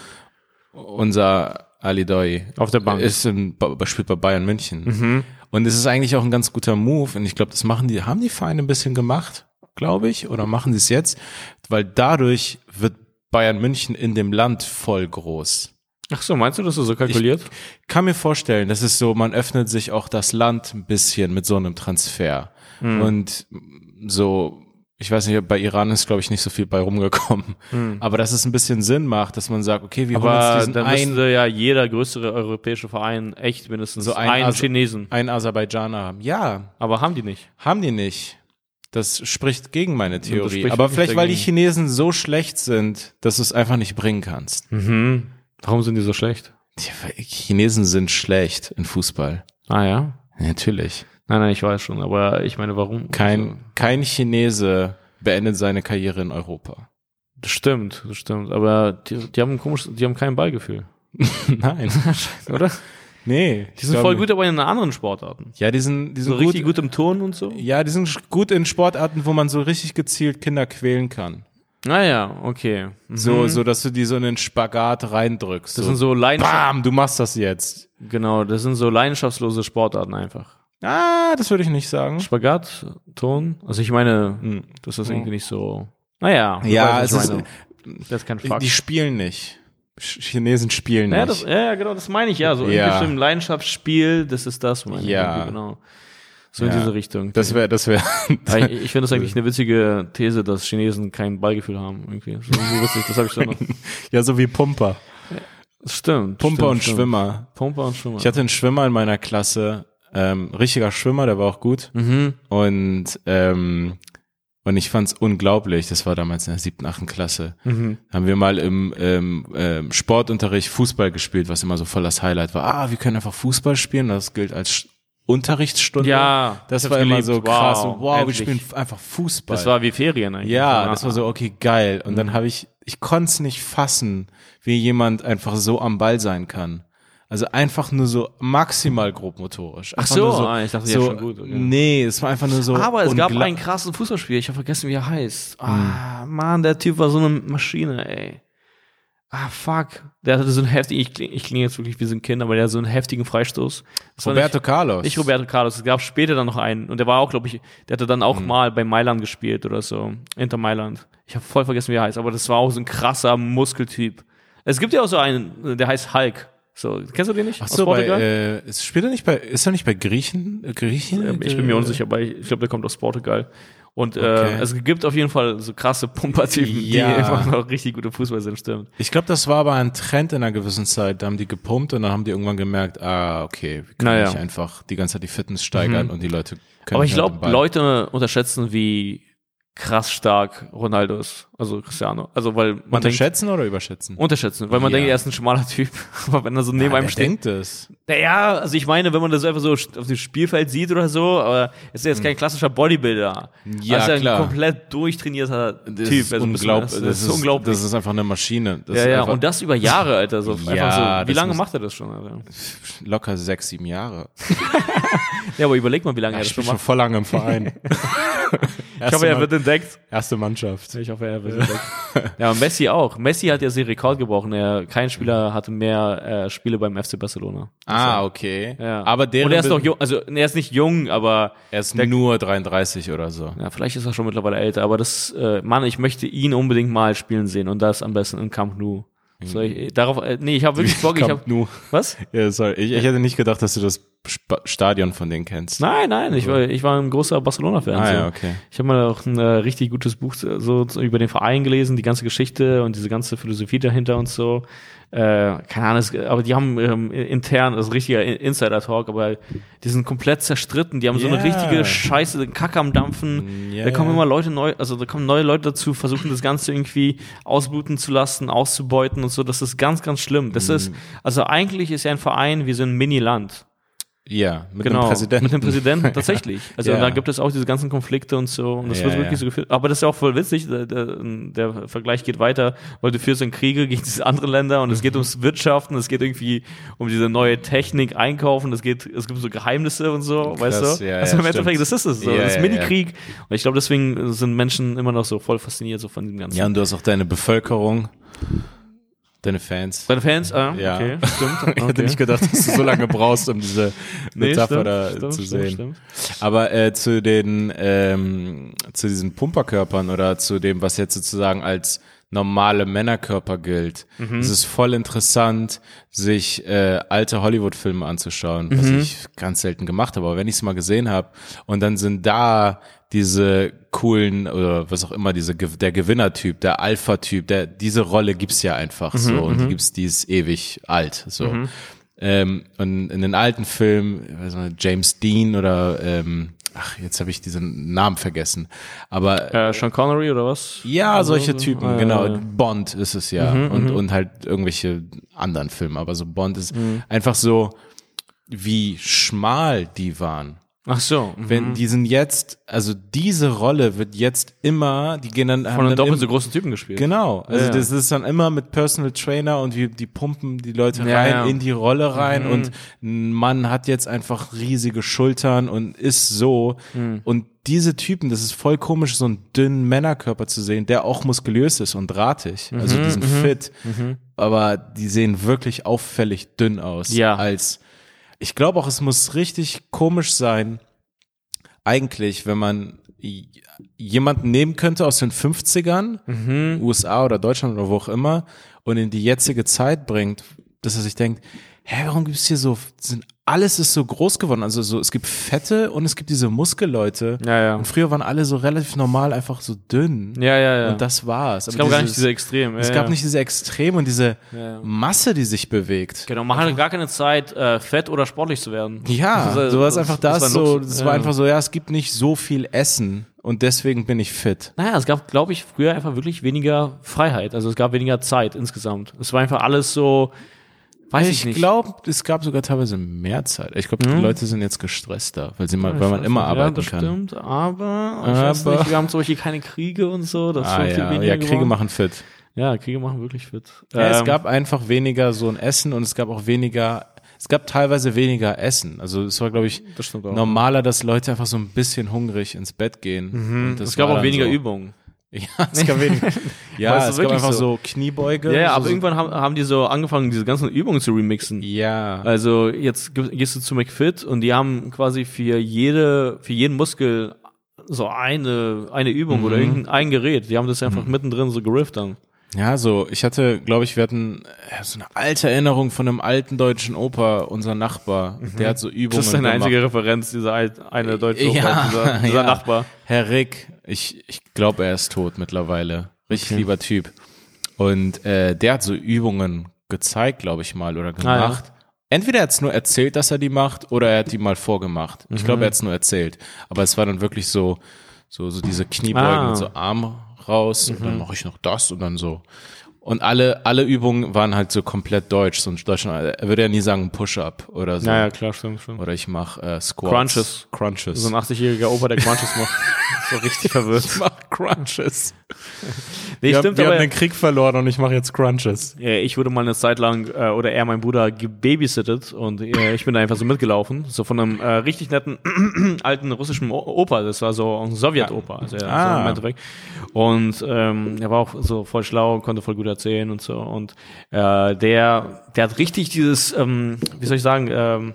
unser Ali Doi Auf der Bank. Mhm. ist in, spielt bei Bayern München. Und es ist eigentlich auch ein ganz guter Move. Und ich glaube, das machen die, haben die Vereine ein bisschen gemacht, glaube ich, oder machen sie es jetzt, weil dadurch wird Bayern München in dem Land voll groß. Ach so, meinst du, dass du so kalkuliert? Kann mir vorstellen, das ist so, man öffnet sich auch das Land ein bisschen mit so einem Transfer. Und so, Ich weiß nicht, bei Iran ist, glaube ich, nicht so viel bei rumgekommen. Aber dass es ein bisschen Sinn macht, dass man sagt, okay, wir holen uns Aber diesen dann einen, müsste ja jeder größere europäische Verein echt mindestens So ein einen As- Chinesen. einen Aserbaidschaner haben. Ja, Aber haben die nicht. haben die nicht. Das spricht gegen meine Theorie. Aber vielleicht, weil die dagegen. Chinesen so schlecht sind, dass du es einfach nicht bringen kannst. Mhm. Warum sind die so schlecht? Die Chinesen sind schlecht in Fußball. Ah ja. Natürlich. Nein, nein, ich weiß schon, aber ich meine, warum? Kein, Also, kein Chinese beendet seine Karriere in Europa. das stimmt, das stimmt. Aber die, die haben ein komisch, die haben kein Ballgefühl, Nein. oder? nee. Die sind voll gut, aber in anderen Sportarten. Ja, die sind, die sind So gut, richtig gut im Turnen und so. Ja, die sind gut in Sportarten, wo man so richtig gezielt Kinder quälen kann. Naja, Ah okay. Mhm. So, so, dass du die so in den Spagat reindrückst. Das so, sind so Leidenschaft, bam, du machst das jetzt. genau, das sind so leidenschaftslose Sportarten einfach. Ah, das würde ich nicht sagen. Spagat, Ton. Also ich meine, Hm. das ist irgendwie nicht so. Naja, Ja, es ist, ich das ist kein Fakt. die spielen nicht. Ch- Chinesen spielen ja, nicht. das, ja, genau, das meine ich ja. So Ja. stimmt, Leidenschaftsspiel, das ist das, meine ich Ja. irgendwie, genau. So in Ja. diese Richtung. Das wäre, das wäre. Ich ich finde das eigentlich eine witzige These, dass Chinesen kein Ballgefühl haben. Irgendwie. So, witzig, das habe ich da noch. ja, so wie Pumper. Stimmt. Pumper stimmt, und stimmt. Schwimmer. Pumper und Schwimmer. Ich hatte einen Schwimmer in meiner Klasse, ähm, richtiger Schwimmer, der war auch gut. mhm. Und, ähm, und ich fand's unglaublich, das war damals in der siebten, achten Klasse, Mhm. haben wir mal im ähm, ähm, Sportunterricht Fußball gespielt, was immer so voll das Highlight war. Ah, wir können einfach Fußball spielen, das gilt als Unterrichtsstunde. Ja, das war immer so krass. Wow, so, wow, wir spielen einfach Fußball. Das war wie Ferien eigentlich. ja, So, das war so, okay, geil. Und Mhm. dann habe ich, ich konnte es nicht fassen, wie jemand einfach so am Ball sein kann. Also einfach nur so maximal grobmotorisch. Ach Einfach so, nur ah, ich dachte, ja, so, schon gut, okay. Nee, es war einfach nur so. Aber es gab einen krassen Fußballspieler, ich habe vergessen, wie er heißt. Ah, Mann, der Typ war so eine Maschine, ey. Ah, fuck. Der hatte so einen heftigen, ich klinge kling jetzt wirklich wie so ein Kind, aber der hatte so einen heftigen Freistoß. Das Roberto Carlos. Nicht, nicht Roberto Carlos, es gab später dann noch einen. Und der war auch, glaube ich, der hatte dann auch mal bei Mailand gespielt oder so. Inter Mailand. Ich habe voll vergessen, wie er heißt, aber das war auch so ein krasser Muskeltyp. Es gibt ja auch so einen, der heißt Hulk. So, kennst du den nicht? Ach so, bei, äh, ist, spielt er nicht bei, ist er nicht bei Griechen? äh, Griechen? Ich bin mir unsicher, aber ich, ich glaube, der kommt aus Portugal. Und Okay. äh, es gibt auf jeden Fall so krasse Pumpertypen, Ja. die einfach noch richtig gute Fußball sind, stimmt. Ich glaube, das war aber ein Trend in einer gewissen Zeit. Da haben die gepumpt und dann haben die irgendwann gemerkt, ah, okay, wir können Naja. nicht einfach die ganze Zeit die Fitness steigern und die Leute können Aber ich glaube. Leute unterschätzen, wie krass stark Ronaldo ist. Also Cristiano. Also weil man denkt, Unterschätzen oder überschätzen? unterschätzen, weil man Ja. denkt, er ist ein schmaler Typ. Aber wenn er so neben Ja, einem steht. denkt es? Naja, also ich meine, wenn man das einfach so auf dem Spielfeld sieht oder so, aber es ist jetzt kein klassischer Bodybuilder. Hm. Ja, also er ist klar. ein komplett durchtrainierter Das Typ. ist, Also unglaub, das, das, das ist unglaublich. Das ist einfach eine Maschine. Das ja, ist ja, und das über Jahre, Alter. So, Ja, einfach so. Wie lange macht er das schon, Alter? locker sechs, sieben Jahre. Ja, aber überleg mal, wie lange Ja, er ich das bin schon schon macht. voll lange im Verein. Ich hoffe, er wird entdeckt. erste Mannschaft. Ich hoffe, er wird entdeckt. Ja, und Messi auch. Messi hat ja den Rekord gebrochen. Er, kein Spieler hatte mehr äh, Spiele beim FC Barcelona. Ah, okay. Ja. Aber deren Und er ist noch jung, also er ist nicht jung, aber Er ist nur 33 oder so. ja, vielleicht ist er schon mittlerweile älter. Aber das, äh, Mann, ich möchte ihn unbedingt mal spielen sehen und das am besten in Camp Nou. Soll ich, darauf, äh, nee, ich habe wirklich Bock. Ich hab, Nou. was? Ja, sorry. Ich, ich hätte nicht gedacht, dass du das Sp Stadion von denen kennst. Nein, nein, ich war, ich war ein großer Barcelona-Fan. ah so. ja, okay. Ich habe mal auch ein äh, richtig gutes Buch so, so über den Verein gelesen, die ganze Geschichte und diese ganze Philosophie dahinter und so. Äh, keine Ahnung, es, aber die haben ähm, intern, das ist richtiger In- Insider-Talk, aber die sind komplett zerstritten. Die haben so eine richtige Scheiße, den Kack am Dampfen. Ja, da kommen immer Leute neu, also da kommen neue Leute dazu, versuchen das Ganze irgendwie ausbluten zu lassen, auszubeuten und so. Das ist ganz, ganz schlimm. Das Mhm. ist, also eigentlich ist ja ein Verein wie so ein Mini-Land. Ja, mit Genau, dem Präsidenten. mit dem Präsidenten, tatsächlich. Also Ja. da gibt es auch diese ganzen Konflikte und so. Und das Ja, wird wirklich ja. so geführt. Aber das ist ja auch voll witzig. Der, der, Vergleich geht weiter, weil du führst dann Kriege gegen diese anderen Länder und es geht ums Wirtschaften, es geht irgendwie um diese neue Technik, Einkaufen, es geht, es gibt so Geheimnisse und so, Krass, weißt du? ja, also im Endeffekt, das ist es so. Das ist Mini-Krieg. Und ich glaube, deswegen sind Menschen immer noch so voll fasziniert so von dem Ganzen. Ja, und du hast auch deine Bevölkerung, deine Fans. Deine Fans? Ah, Ja. okay, stimmt. Ich hätte Okay. nicht gedacht, dass du so lange brauchst, um diese Nee, Metapher da stimmt, zu stimmt, sehen. stimmt. Aber äh, zu den ähm, zu diesen Pumperkörpern oder zu dem, was jetzt sozusagen als normale Männerkörper gilt, Mhm. es ist voll interessant, sich äh, alte Hollywood-Filme anzuschauen, was Mhm. ich ganz selten gemacht habe. Aber wenn ich es mal gesehen habe und dann sind da diese coolen oder was auch immer, diese, der Gewinnertyp, der Alpha-Typ, der, diese Rolle gibt's ja einfach so und die gibt's, die ist ewig alt, so. Ähm, und in den alten Filmen, weiß nicht, James Dean oder, ähm, ach, jetzt habe ich diesen Namen vergessen, aber Äh, Sean Connery oder was? ja, Also, solche so- Typen, ja, genau. ja. Mhm, Bond ist es ja. und, und halt irgendwelche anderen Filme. Aber so Bond ist Mhm. einfach so, wie schmal die waren. Ach so. mhm. Wenn die sind jetzt, also diese Rolle wird jetzt immer, die gehen dann Von einem doppelt so großen Typen gespielt. Genau, also Ja. das ist dann immer mit Personal Trainer und wie die pumpen die Leute Ja, rein ja. in die Rolle rein Mhm. und ein Mann hat jetzt einfach riesige Schultern und ist so Mhm. und diese Typen, das ist voll komisch, so einen dünnen Männerkörper zu sehen, der auch muskulös ist und drahtig, also Mhm, die sind fit, aber die sehen wirklich auffällig dünn aus. Ja. Als ich glaube auch, es muss richtig komisch sein, eigentlich, wenn man jemanden nehmen könnte aus den 50ern, Mhm. USA oder Deutschland oder wo auch immer, und in die jetzige Zeit bringt, dass er sich denkt, hä, warum gibt's hier so, sind, alles ist so groß geworden, also so, es gibt Fette und es gibt diese Muskelleute. Ja, ja. Und früher waren alle so relativ normal, einfach so dünn. Ja, ja, ja. Und das war's. es gab gar nicht diese Extrem. es ja, gab ja. nicht diese Extrem und diese. Masse, die sich bewegt. Genau, man hatte gar keine Zeit, äh, fett oder sportlich zu werden. Ja, Das ist- du warst das- einfach das das, war so, Ja. war einfach so, ja, es gibt nicht so viel Essen und deswegen bin ich fit. Naja, es gab, glaube ich, früher einfach wirklich weniger Freiheit. Also es gab weniger Zeit insgesamt. Es war einfach alles so, weiß ich, Ich nicht. glaube, es gab sogar teilweise mehr Zeit. Ich glaube, die Leute sind jetzt gestresster, weil sie mal, weil man Ja, immer ja, arbeiten das kann. stimmt, aber, ich weiß Aber- nicht, wir haben zum Beispiel keine Kriege und so. Das Ah ja, weniger ja, Kriege geworden. machen fit. Ja, Kriege machen wirklich fit. Ja, es Ähm, gab einfach weniger so ein Essen und es gab auch weniger, es gab teilweise weniger Essen. Also es war, glaube ich, das normaler, dass Leute einfach so ein bisschen hungrig ins Bett gehen. Mhm. es gab auch weniger so. Übungen. Ja, es gab. Aber ja, es ist es gab wirklich einfach so. so, Kniebeuge. Ja, ja, so, aber so, irgendwann haben, haben die so angefangen, diese ganzen Übungen zu remixen. Ja. Also jetzt ge- gehst du zu McFit und die haben quasi für jede, für jeden Muskel so eine, eine Übung Mhm. oder irgendein ein Gerät. Die haben das einfach mittendrin so gerifft dann. Ja, so, ich hatte, glaube ich, wir hatten äh, so eine alte Erinnerung von einem alten deutschen Opa, unser Nachbar. Der hat so Übungen Mhm. Das ist deine gemacht. einzige Referenz, dieser alt, eine deutsche Ja, Opa, dieser, dieser ja. Nachbar. Herr Rick, ich, ich glaube, er ist tot mittlerweile. Richtig lieber Typ. Und äh, der hat so Übungen gezeigt, glaube ich mal, oder Ah, ja. gemacht. Entweder er hat es nur erzählt, dass er die macht, oder er hat die mal vorgemacht. Ich Mhm. glaube, er hat es nur erzählt. Aber es war dann wirklich so, so, so diese Kniebeugen Ah. Mhm. mit so Arm raus und dann mache ich noch das und dann so. Und alle, alle Übungen waren halt so komplett deutsch. So in Deutschland, er würde ja nie sagen Push-Up oder so. Naja, klar, stimmt, stimmt. Oder ich mache äh, Squats. Crunches. Crunches. So ein 80-jähriger Opa, der Crunches macht. so richtig verwirrt. ich mach Crunches. Nee, wir stimmt, wir aber haben den Krieg verloren und ich mache jetzt Crunches. Ja, ich wurde mal eine Zeit lang, äh, oder er, mein Bruder, gebabysittet und äh, ich bin da einfach so mitgelaufen. So von einem äh, richtig netten alten russischen Opa. Das war so ein Sowjet-Opa, also ja, so Ah. im Endeffekt. Und ähm, er war auch so voll schlau, konnte voll gut erzählen und so. Und äh, der, der hat richtig dieses, ähm, wie soll ich sagen, ähm,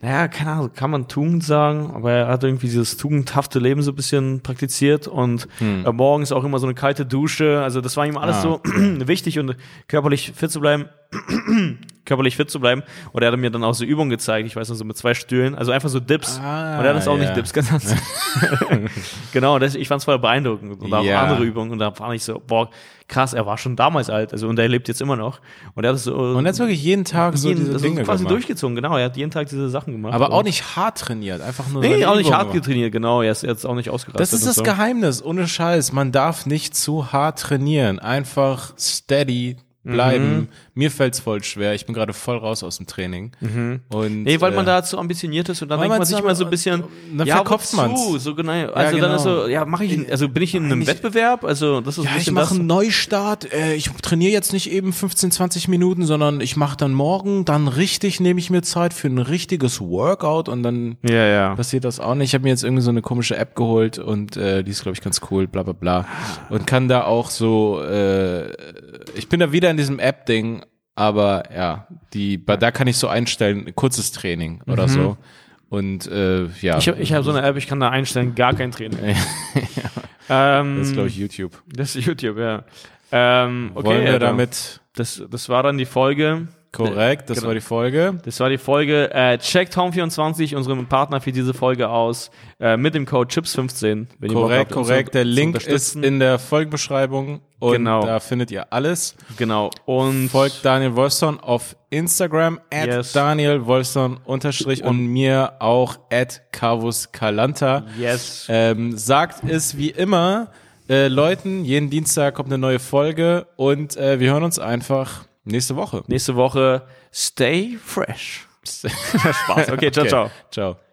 naja, keine Ahnung, kann man Tugend sagen, aber er hat irgendwie dieses tugendhafte Leben so ein bisschen praktiziert und äh, morgens auch immer so eine kalte Dusche. Also das war ihm alles Ah, so wichtig und körperlich fit zu bleiben. körperlich fit zu bleiben. Und er hat mir dann auch so Übungen gezeigt, ich weiß noch, so mit zwei Stühlen, also einfach so Dips. Ah, und er hat das auch ja. nicht Dips genannt. genau, das, ich fand es voll beeindruckend. Und auch Ja. andere Übungen. Und da fand ich so, boah, krass, er war schon damals alt. Also und er lebt jetzt immer noch. Und er hat so. Und jetzt wirklich jeden Tag so jeden, diese das Dinge quasi gemacht. durchgezogen, genau. Er hat jeden Tag diese Sachen gemacht. Aber auch nicht hart trainiert, einfach nur Nee, auch nicht hart gemacht. getrainiert, genau. Er ist jetzt auch nicht ausgerastet. Das ist das so. Geheimnis, ohne Scheiß. Man darf nicht zu hart trainieren. Einfach steady bleiben. Mhm. Mir fällt's voll schwer. Ich bin gerade voll raus aus dem Training. Und, Nee, weil man äh, da zu ambitioniert ist und dann denkt man sich immer so ein bisschen, dann ja, verkopft man's. So genau. Also dann genau. ist so, ja, mache ich, also bin ich in einem Eigentlich- Wettbewerb? Also das ist Ja, ein ich mache einen Neustart. Äh, ich trainiere jetzt nicht eben 15, 20 Minuten, sondern ich mache dann morgen, dann richtig nehme ich mir Zeit für ein richtiges Workout und dann Ja, ja. passiert das auch nicht. Ich habe mir jetzt irgendwie so eine komische App geholt und äh, die ist, glaube ich, ganz cool, bla bla bla. Und kann da auch so, äh, ich bin da wieder in diesem App-Ding, aber ja, die, bei- da kann ich so einstellen, kurzes Training oder so. Und äh, ja, Ich habe ich hab so eine App, ich kann da einstellen, gar kein Training. ähm, das ist, glaube ich, YouTube. das ist YouTube, ja. Ähm, okay, Wollen wir damit Das, das war dann die Folge Korrekt, das Genau. war die Folge. Das war die Folge. Äh, checkt Home24, unseren Partner für diese Folge aus, äh, mit dem Code CHIPS15. Wenn ihr Bock Korrekt, habt, korrekt. Der Link ist in der Folgenbeschreibung und Genau. da findet ihr alles. Genau. Und Folgt Daniel Wolfson auf Instagram at Yes. Daniel Wolfson unterstrich und mir auch at Carvus Calanta. yes. Ähm, sagt es wie immer äh, Leuten, jeden Dienstag kommt eine neue Folge und äh, wir hören uns einfach nächste Woche. Nächste Woche stay fresh. Spaß. Okay, ciao, ciao. Ciao.